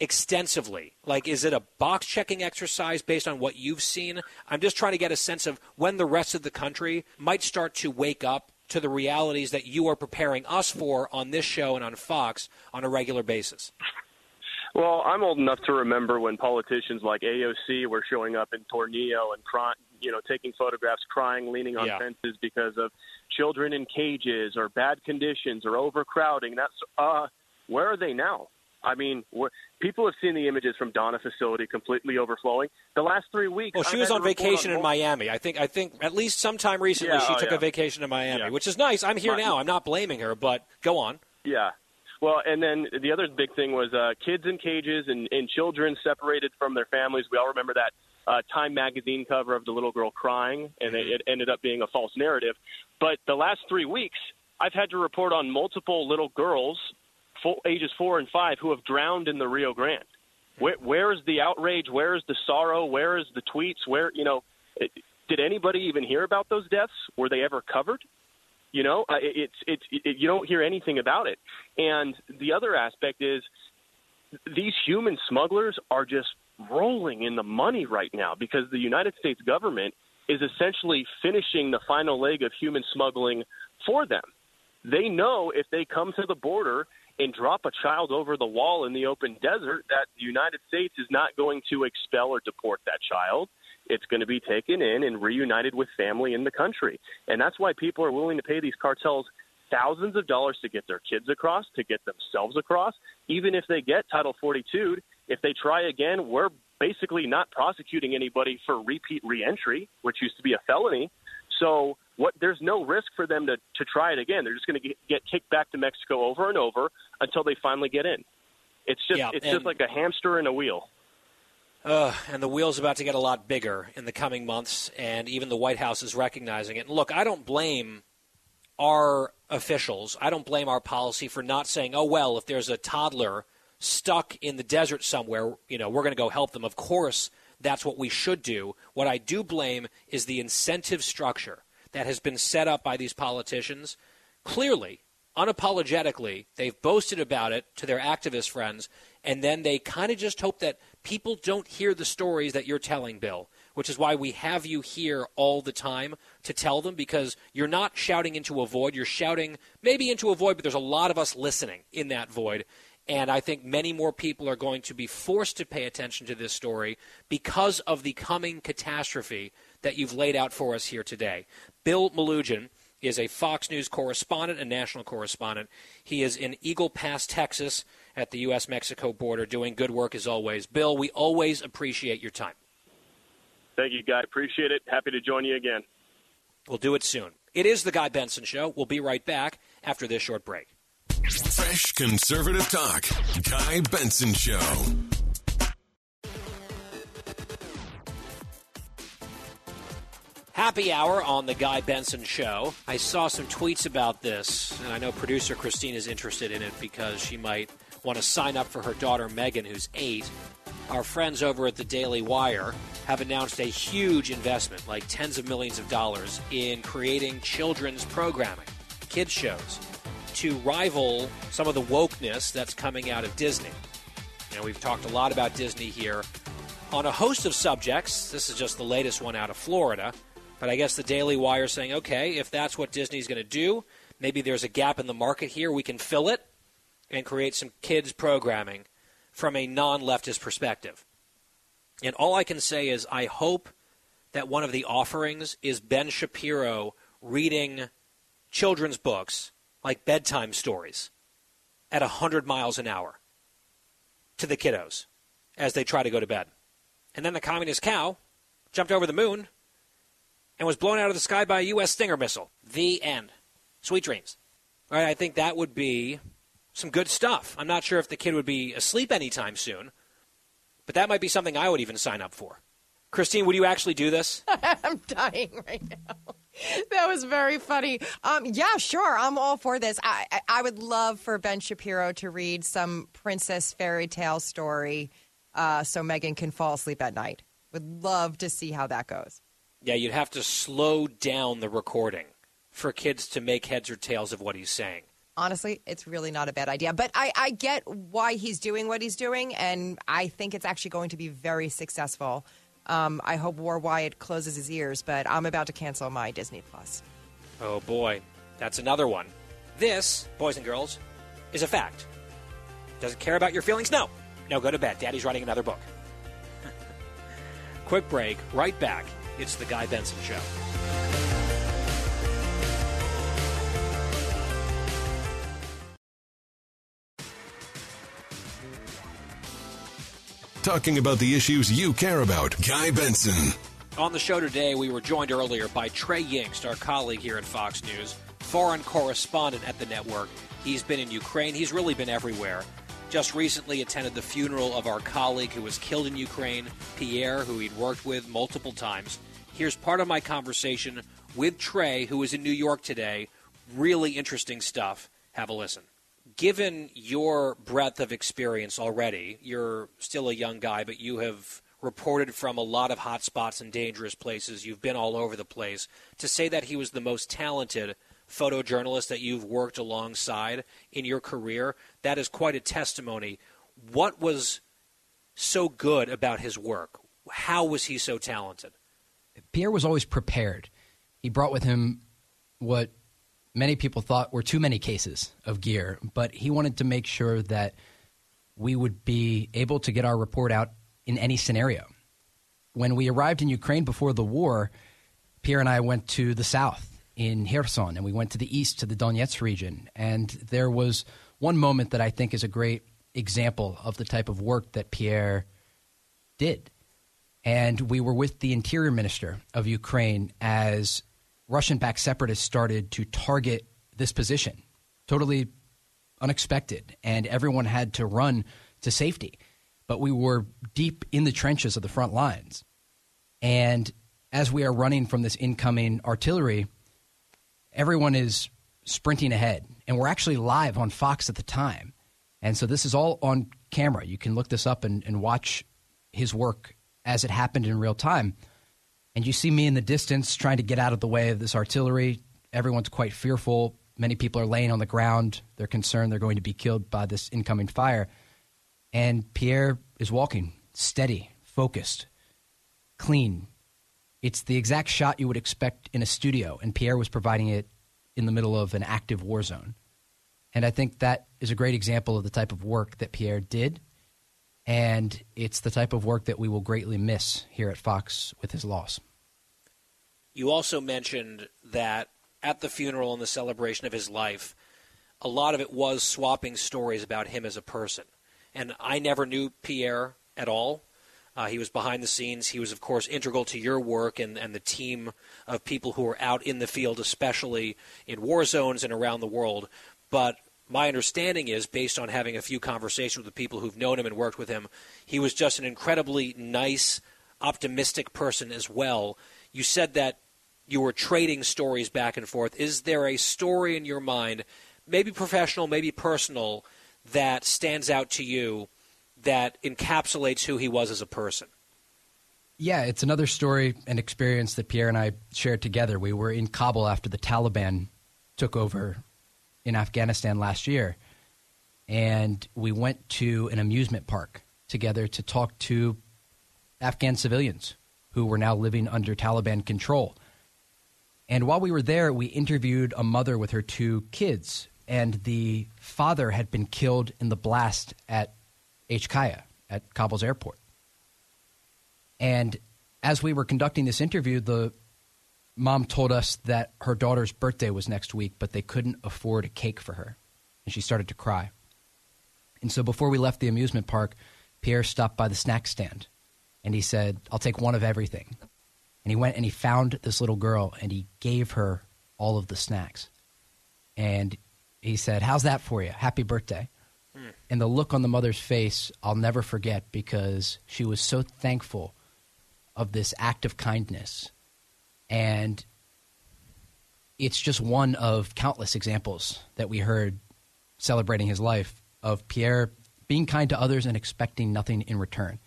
extensively? Like, is it a box checking exercise based on what you've seen? I'm just trying to get a sense of when the rest of the country might start to wake up to the realities that you are preparing us for on this show and on Fox on a regular basis. Well, I'm old enough to remember when politicians like AOC were showing up in Tornillo and crying, you know, taking photographs, crying, leaning on Yeah. fences because of children in cages or bad conditions or overcrowding. That's uh, where are they now? I mean, people have seen the images from Donna facility completely overflowing. The last three weeks. Well, she I've was on vacation in mul- Miami. I think. I think at least sometime recently Yeah, she oh, took yeah. a vacation in Miami, Yeah. which is nice. I'm here My- now. I'm not blaming her, but go on. Yeah. Well, and then the other big thing was uh, kids in cages and, and children separated from their families. We all remember that uh, Time magazine cover of the little girl crying, and it, it ended up being a false narrative. But the last three weeks, I've had to report on multiple little girls, full, ages four and five, who have drowned in the Rio Grande. Where, where is the outrage? Where is the sorrow? Where is the tweets? Where you know, it, did anybody even hear about those deaths? Were they ever covered? You know, uh, it- it's it's it, you don't hear anything about it. And the other aspect is these human smugglers are just rolling in the money right now because the United States government is essentially finishing the final leg of human smuggling for them. They know if they come to the border and drop a child over the wall in the open desert that the United States is not going to expel or deport that child. It's going to be taken in and reunited with family in the country. And that's why people are willing to pay these cartels thousands of dollars to get their kids across, to get themselves across. Even if they get Title 42, if they try again, we're basically not prosecuting anybody for repeat reentry, which used to be a felony. So what there's no risk for them to to try it again. They're just going to get kicked back to Mexico over and over until they finally get in. It's just Yeah, it's and- just like a hamster in a wheel. Uh, and the wheel's about to get a lot bigger in the coming months, and even the White House is recognizing it. And look, I don't blame our officials. I don't blame our policy for not saying, "Oh well, if there's a toddler stuck in the desert somewhere, you know, we're going to go help them." Of course, that's what we should do. What I do blame is the incentive structure that has been set up by these politicians. Clearly, unapologetically, they've boasted about it to their activist friends, and then they kind of just hope that people don't hear the stories that you're telling, Bill, which is why we have you here all the time to tell them because you're not shouting into a void. You're shouting maybe into a void, but there's a lot of us listening in that void. And I think many more people are going to be forced to pay attention to this story because of the coming catastrophe that you've laid out for us here today. Bill Melugin is a Fox News correspondent and national correspondent. He is in Eagle Pass, Texas, at the U.S. Mexico border, doing good work as always. Bill, we always appreciate your time. Thank you, Guy. Appreciate it. Happy to join you again. We'll do it soon. It is the Guy Benson Show. We'll be right back after this short break. Fresh conservative talk. Guy Benson Show. Happy hour on the Guy Benson Show. I saw some tweets about this, and I know producer Christine is interested in it because she might want to sign up for her daughter Megan, who's eight. Our friends over at the Daily Wire have announced a huge investment, like tens of millions of dollars, in creating children's programming, kids' shows, to rival some of the wokeness that's coming out of Disney. Know, we've talked a lot about Disney here on a host of subjects. This is just the latest one out of Florida. But I guess the Daily Wire saying, okay, if that's what Disney's going to do, maybe there's a gap in the market here. We can fill it and create some kids' programming from a non leftist perspective. And all I can say is, I hope that one of the offerings is Ben Shapiro reading children's books like bedtime stories at 100 miles an hour to the kiddos as they try to go to bed. And then the communist cow jumped over the moon and was blown out of the sky by a U.S. Stinger missile. The end. Sweet dreams. Right, I think that would be some good stuff. I'm not sure if the kid would be asleep anytime soon, but that might be something I would even sign up for. Christine, would you actually do this? I'm dying right now. That was very funny. Um, yeah, sure. I'm all for this. I, I, I would love for Ben Shapiro to read some princess fairy tale story uh, so Megan can fall asleep at night. Would love to see how that goes. Yeah, you'd have to slow down the recording for kids to make heads or tails of what he's saying. Honestly, it's really not a bad idea. But I, I get why he's doing what he's doing, and I think it's actually going to be very successful. Um, I hope War Wyatt closes his ears, but I'm about to cancel my Disney Plus. Oh boy, that's another one. This, boys and girls, is a fact. Doesn't care about your feelings? No. No, go to bed. Daddy's writing another book. Quick break, right back. It's the Guy Benson Show. Talking about the issues you care about. Guy Benson. On the show today, we were joined earlier by Trey Yingst, our colleague here at Fox News, foreign correspondent at the network. He's been in Ukraine, he's really been everywhere. Just recently attended the funeral of our colleague who was killed in Ukraine, Pierre, who he'd worked with multiple times. Here's part of my conversation with Trey, who is in New York today. Really interesting stuff. Have a listen. Given your breadth of experience already, you're still a young guy, but you have reported from a lot of hot spots and dangerous places. You've been all over the place. To say that he was the most talented photojournalist that you've worked alongside in your career, that is quite a testimony. What was so good about his work? How was he so talented? Pierre was always prepared. He brought with him what many people thought were too many cases of gear, but he wanted to make sure that we would be able to get our report out in any scenario. When we arrived in Ukraine before the war, Pierre and I went to the south in Kherson and we went to the east to the Donetsk region. And there was one moment that I think is a great example of the type of work that Pierre did. And we were with the interior minister of Ukraine as Russian backed separatists started to target this position. Totally unexpected. And everyone had to run to safety. But we were deep in the trenches of the front lines. And as we are running from this incoming artillery, everyone is sprinting ahead. And we're actually live on Fox at the time. And so this is all on camera. You can look this up and, and watch his work as it happened in real time. And you see me in the distance trying to get out of the way of this artillery. Everyone's quite fearful. Many people are laying on the ground. They're concerned they're going to be killed by this incoming fire. And Pierre is walking, steady, focused, clean. It's the exact shot you would expect in a studio, and Pierre was providing it in the middle of an active war zone. And I think that is a great example of the type of work that Pierre did. And it's the type of work that we will greatly miss here at Fox with his loss. You also mentioned that at the funeral and the celebration of his life, a lot of it was swapping stories about him as a person. And I never knew Pierre at all. Uh, he was behind the scenes. He was, of course, integral to your work and, and the team of people who are out in the field, especially in war zones and around the world. But my understanding is, based on having a few conversations with the people who've known him and worked with him, he was just an incredibly nice, optimistic person as well. You said that you were trading stories back and forth. Is there a story in your mind, maybe professional, maybe personal, that stands out to you that encapsulates who he was as a person? Yeah, it's another story and experience that Pierre and I shared together. We were in Kabul after the Taliban took over in Afghanistan last year, and we went to an amusement park together to talk to Afghan civilians who were now living under Taliban control. And while we were there, we interviewed a mother with her two kids, and the father had been killed in the blast at HKIA, at Kabul's airport. And as we were conducting this interview, the mom told us that her daughter's birthday was next week, but they couldn't afford a cake for her. And she started to cry. And so before we left the amusement park, Pierre stopped by the snack stand and he said, I'll take one of everything. And he went and he found this little girl and he gave her all of the snacks. And he said, How's that for you? Happy birthday. Mm. And the look on the mother's face, I'll never forget because she was so thankful of this act of kindness and it's just one of countless examples that we heard celebrating his life of Pierre being kind to others and expecting nothing in return.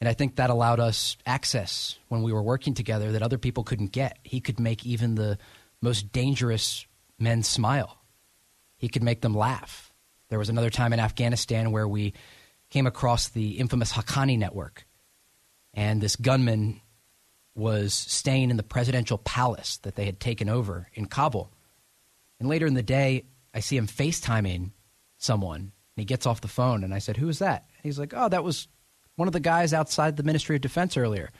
And I think that allowed us access when we were working together that other people couldn't get. He could make even the most dangerous men smile, he could make them laugh. There was another time in Afghanistan where we came across the infamous Haqqani network. And this gunman was staying in the presidential palace that they had taken over in Kabul. And later in the day, I see him FaceTiming someone. And he gets off the phone, and I said, Who is that? And he's like, Oh, that was one of the guys outside the Ministry of Defense earlier.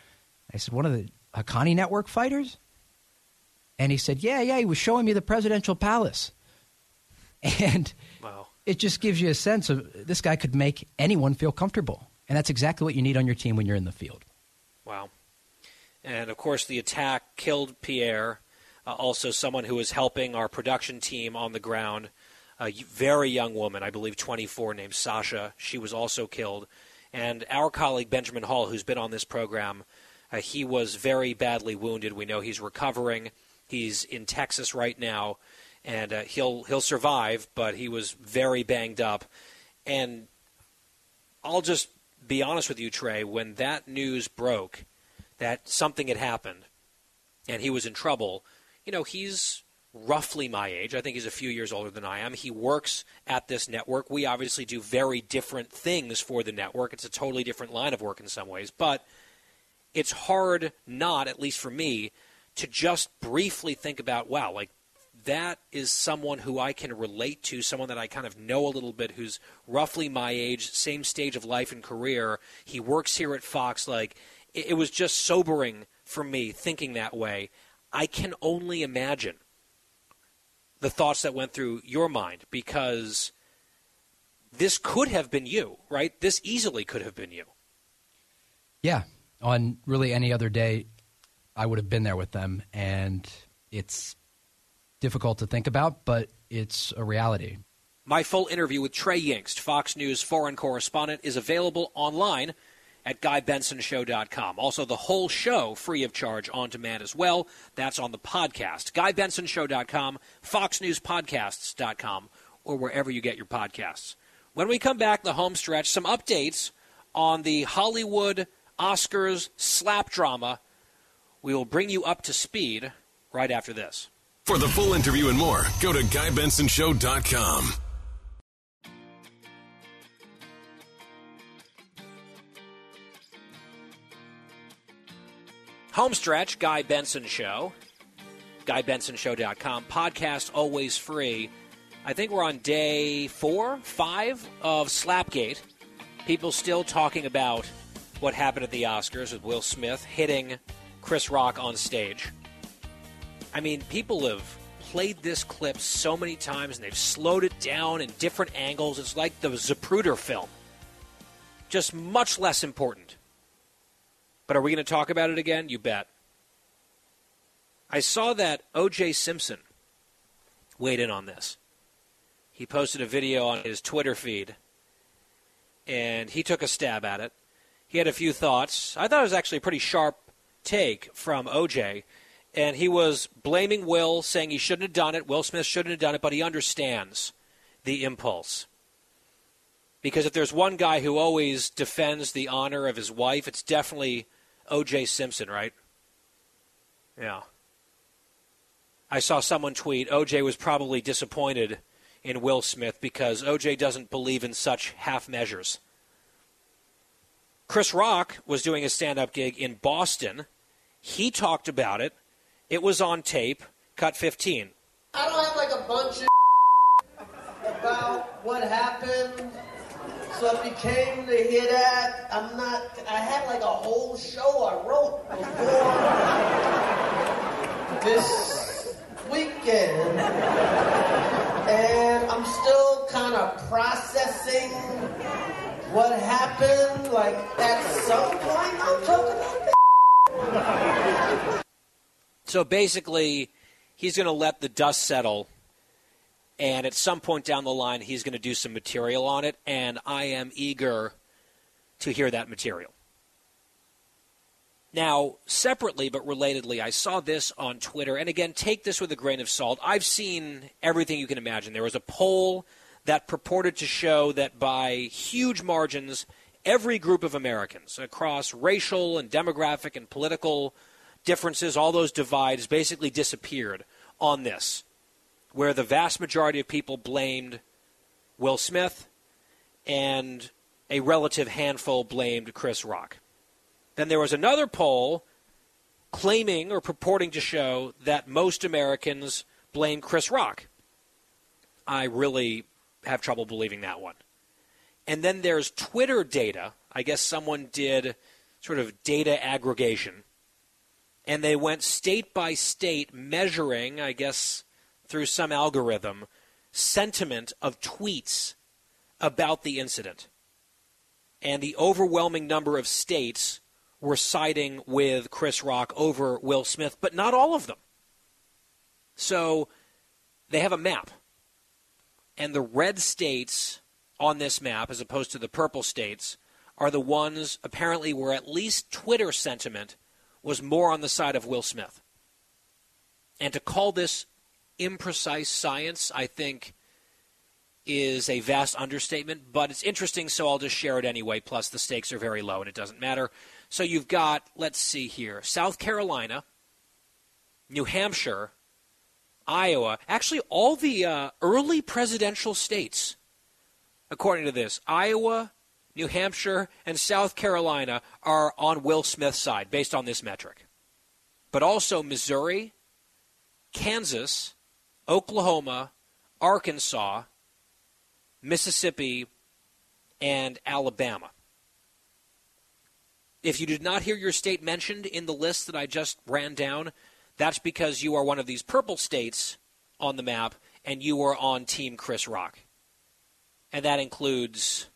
I said, One of the Haqqani Network fighters? And he said, Yeah, yeah, he was showing me the presidential palace. And wow. it just gives you a sense of this guy could make anyone feel comfortable. And that's exactly what you need on your team when you're in the field. Wow. And of course, the attack killed Pierre, uh, also someone who was helping our production team on the ground. A very young woman, I believe 24, named Sasha. She was also killed. And our colleague Benjamin Hall, who's been on this program, uh, he was very badly wounded. We know he's recovering. He's in Texas right now, and uh, he'll he'll survive. But he was very banged up. And I'll just be honest with you, Trey. When that news broke, that something had happened and he was in trouble, you know, he's roughly my age. I think he's a few years older than I am. He works at this network. We obviously do very different things for the network. It's a totally different line of work in some ways, but it's hard not, at least for me, to just briefly think about, wow, like that is someone who I can relate to, someone that I kind of know a little bit, who's roughly my age, same stage of life and career. He works here at Fox. Like, it, it was just sobering for me thinking that way. I can only imagine the thoughts that went through your mind because this could have been you, right? This easily could have been you. Yeah. On really any other day, I would have been there with them. And it's difficult to think about, but it's a reality. My full interview with Trey Yingst, Fox News foreign correspondent, is available online at GuyBensonShow.com. Also, the whole show free of charge on demand as well. That's on the podcast. GuyBensonShow.com, FoxNewsPodcasts.com, or wherever you get your podcasts. When we come back, the home stretch, some updates on the Hollywood Oscars slap drama. We will bring you up to speed right after this. For the full interview and more, go to GuyBensonShow.com. Homestretch, Guy Benson Show. GuyBensonShow.com. Podcast always free. I think we're on day four, five of Slapgate. People still talking about what happened at the Oscars with Will Smith hitting Chris Rock on stage. I mean, people have played this clip so many times and they've slowed it down in different angles. It's like the Zapruder film, just much less important. But are we going to talk about it again? You bet. I saw that O.J. Simpson weighed in on this. He posted a video on his Twitter feed, and he took a stab at it. He had a few thoughts. I thought it was actually a pretty sharp take from O.J., and he was blaming Will, saying he shouldn't have done it. Will Smith shouldn't have done it, but he understands the impulse. Because if there's one guy who always defends the honor of his wife, it's definitely O.J. Simpson, right? Yeah. I saw someone tweet O.J. was probably disappointed in Will Smith because O.J. doesn't believe in such half measures. Chris Rock was doing a stand up gig in Boston. He talked about it. It was on tape, cut 15. I don't have like a bunch of about what happened. So if you came to hear that, I'm not. I had like a whole show I wrote before this weekend, and I'm still kind of processing what happened. Like at some point, I'm talking about. So basically, he's going to let the dust settle, and at some point down the line, he's going to do some material on it, and I am eager to hear that material. Now, separately but relatedly, I saw this on Twitter, and again, take this with a grain of salt. I've seen everything you can imagine. There was a poll that purported to show that by huge margins, every group of Americans across racial and demographic and political differences, all those divides basically disappeared on this, where the vast majority of people blamed Will Smith and a relative handful blamed Chris Rock. Then there was another poll claiming or purporting to show that most Americans blame Chris Rock. I really have trouble believing that one. And then there's Twitter data. I guess someone did sort of data aggregation and they went state by state measuring, I guess, through some algorithm, sentiment of tweets about the incident. And the overwhelming number of states were siding with Chris Rock over Will Smith, but not all of them. So they have a map. And the red states on this map, as opposed to the purple states, are the ones apparently where at least Twitter sentiment was more on the side of Will Smith. And to call this imprecise science, I think, is a vast understatement, but it's interesting, so I'll just share it anyway. Plus, the stakes are very low and it doesn't matter. So you've got, let's see here, South Carolina, New Hampshire, Iowa, actually, all the uh, early presidential states, according to this Iowa, New Hampshire, and South Carolina are on Will Smith's side based on this metric. But also Missouri, Kansas, Oklahoma, Arkansas, Mississippi, and Alabama. If you did not hear your state mentioned in the list that I just ran down, that's because you are one of these purple states on the map and you are on Team Chris Rock. And that includes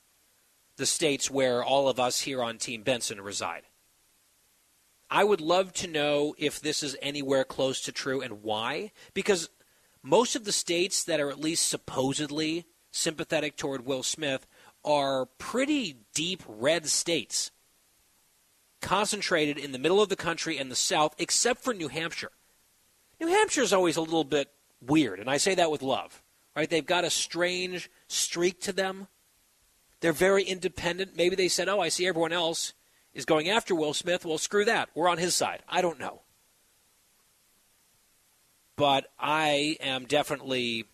the states where all of us here on Team Benson reside. I would love to know if this is anywhere close to true and why. Because most of the states that are at least supposedly sympathetic toward Will Smith are pretty deep red states, concentrated in the middle of the country and the South, except for New Hampshire. New Hampshire is always a little bit weird, and I say that with love. Right? They've got a strange streak to them. They're very independent. Maybe they said, "Oh, I see everyone else is going after Will Smith. Well, screw that. We're on his side." I don't know. But I am definitely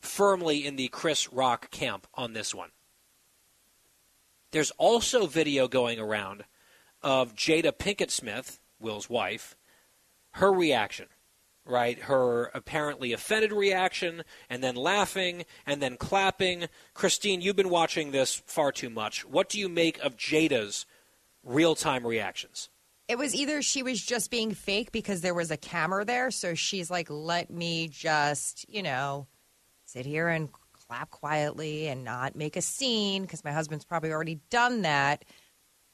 firmly in the Chris Rock camp on this one. There's also video going around of Jada Pinkett Smith, Will's wife, her reaction right? Her apparently offended reaction, and then laughing, and then clapping. Christine, you've been watching this far too much. What do you make of Jada's real time reactions? It was either she was just being fake because there was a camera there, so she's like, let me just, you know, sit here and clap quietly and not make a scene because my husband's probably already done that.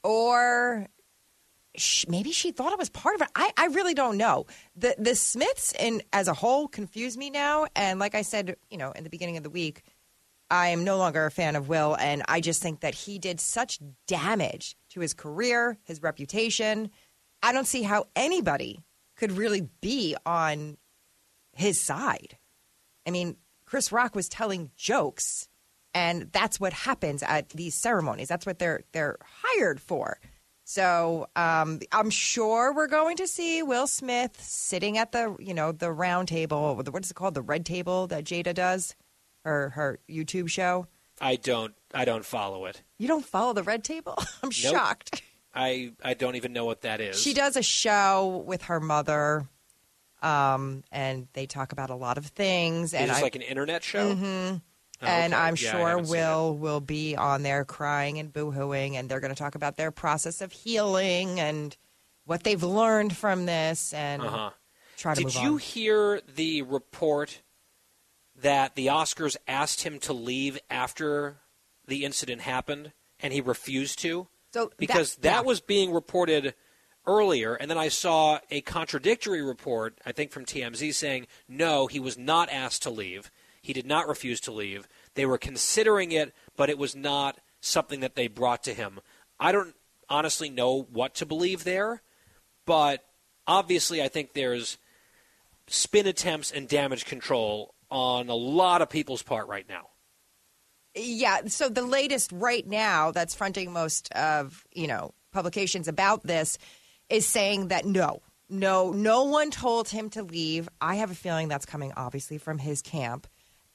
Or she, maybe she thought it was part of it. I, I really don't know. The the Smiths in as a whole confuse me now. And like I said, you know, in the beginning of the week, I am no longer a fan of Will, and I just think that he did such damage to his career, his reputation. I don't see how anybody could really be on his side. I mean, Chris Rock was telling jokes, and that's what happens at these ceremonies. That's what they're they're hired for. So um, I'm sure we're going to see Will Smith sitting at the you know the round table. What is it called? The red table that Jada does, her her YouTube show. I don't. I don't follow it. You don't follow the red table? I'm nope. shocked. I I don't even know what that is. She does a show with her mother, um, and they talk about a lot of things. and it's like an internet show. Mm-hmm. Oh, and I'm yeah, sure Will will be on there crying and boohooing, and they're going to talk about their process of healing and what they've learned from this, and uh-huh. try to. Did you on. hear the report that the Oscars asked him to leave after the incident happened, and he refused to? So because that, that yeah. was being reported earlier, and then I saw a contradictory report, I think from TMZ, saying no, he was not asked to leave he did not refuse to leave. They were considering it, but it was not something that they brought to him. I don't honestly know what to believe there, but obviously I think there's spin attempts and damage control on a lot of people's part right now. Yeah, so the latest right now that's fronting most of, you know, publications about this is saying that no, no, no one told him to leave. I have a feeling that's coming obviously from his camp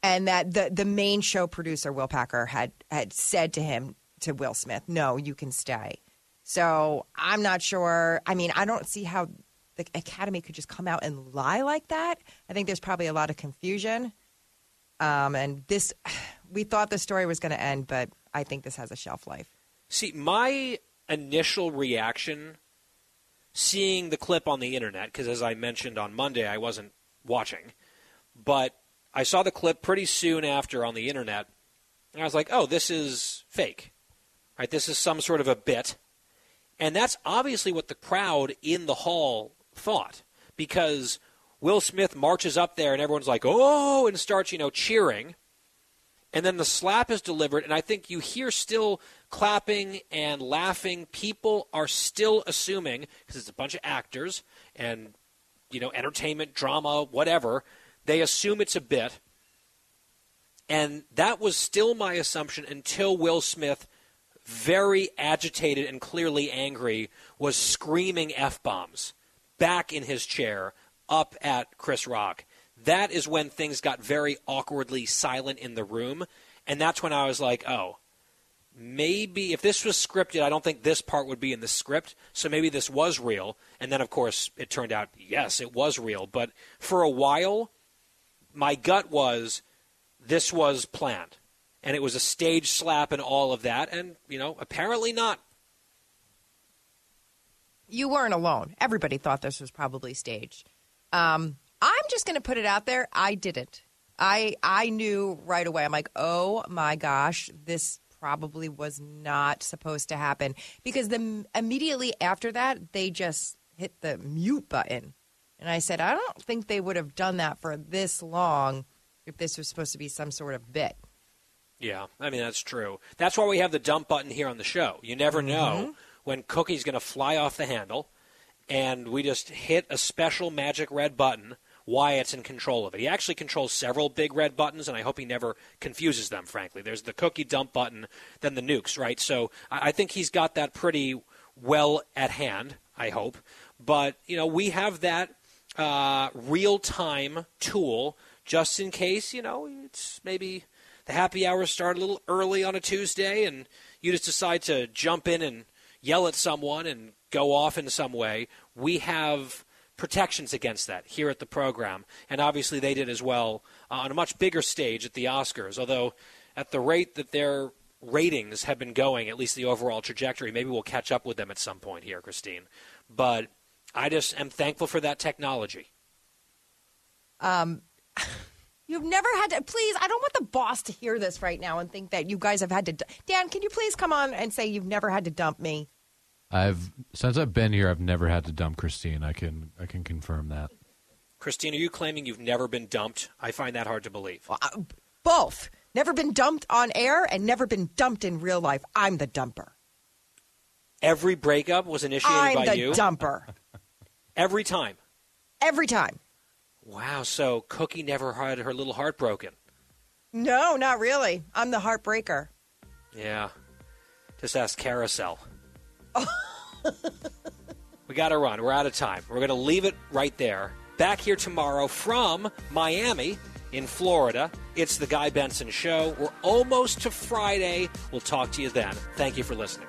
and that the the main show producer Will Packer had had said to him to Will Smith, "No, you can stay." So I'm not sure. I mean, I don't see how the Academy could just come out and lie like that. I think there's probably a lot of confusion. Um, and this, we thought the story was going to end, but I think this has a shelf life. See, my initial reaction, seeing the clip on the internet, because as I mentioned on Monday, I wasn't watching, but I saw the clip pretty soon after on the internet, and I was like, "Oh, this is fake, right? This is some sort of a bit," and that's obviously what the crowd in the hall thought because Will Smith marches up there and everyone's like, "Oh!" and starts, you know, cheering. And then the slap is delivered, and I think you hear still clapping and laughing. People are still assuming, because it's a bunch of actors and, you know, entertainment, drama, whatever, they assume it's a bit. And that was still my assumption until Will Smith, very agitated and clearly angry, was screaming F bombs back in his chair up at Chris Rock. That is when things got very awkwardly silent in the room. And that's when I was like, oh, maybe if this was scripted, I don't think this part would be in the script. So maybe this was real. And then, of course, it turned out, yes, it was real. But for a while, my gut was this was planned. And it was a stage slap and all of that. And, you know, apparently not. You weren't alone. Everybody thought this was probably staged. Um, I'm just going to put it out there. I didn't. I I knew right away. I'm like, oh my gosh, this probably was not supposed to happen because the immediately after that they just hit the mute button. And I said, I don't think they would have done that for this long if this was supposed to be some sort of bit. Yeah, I mean that's true. That's why we have the dump button here on the show. You never Mm-hmm. know when Cookie's going to fly off the handle, and we just hit a special magic red button. Wyatt's in control of it. He actually controls several big red buttons, and I hope he never confuses them. Frankly, there's the cookie dump button, then the nukes, right? So I think he's got that pretty well at hand. I hope, but you know we have that uh, real time tool just in case you know it's maybe the happy hours start a little early on a Tuesday, and you just decide to jump in and yell at someone and go off in some way, we have protections against that here at the program. And obviously, they did as well uh, on a much bigger stage at the Oscars. Although, at the rate that their ratings have been going, at least the overall trajectory, maybe we'll catch up with them at some point here, Christine. But I just am thankful for that technology. Um, you've never had to. Please, I don't want the boss to hear this right now and think that you guys have had to. Dan, can you please come on and say you've never had to dump me? I've since I've been here, I've never had to dump Christine. I can I can confirm that. Christine, are you claiming you've never been dumped? I find that hard to believe. Both. Never been dumped on air and never been dumped in real life. I'm the dumper. Every breakup was initiated I'm by the you. dumper. Every time. Every time. Wow. So Cookie never had her little heart broken. No, not really. I'm the heartbreaker. Yeah. Just ask Carousel. we got to run. We're out of time. We're going to leave it right there. Back here tomorrow from Miami in Florida. It's the Guy Benson Show. We're almost to Friday. We'll talk to you then. Thank you for listening.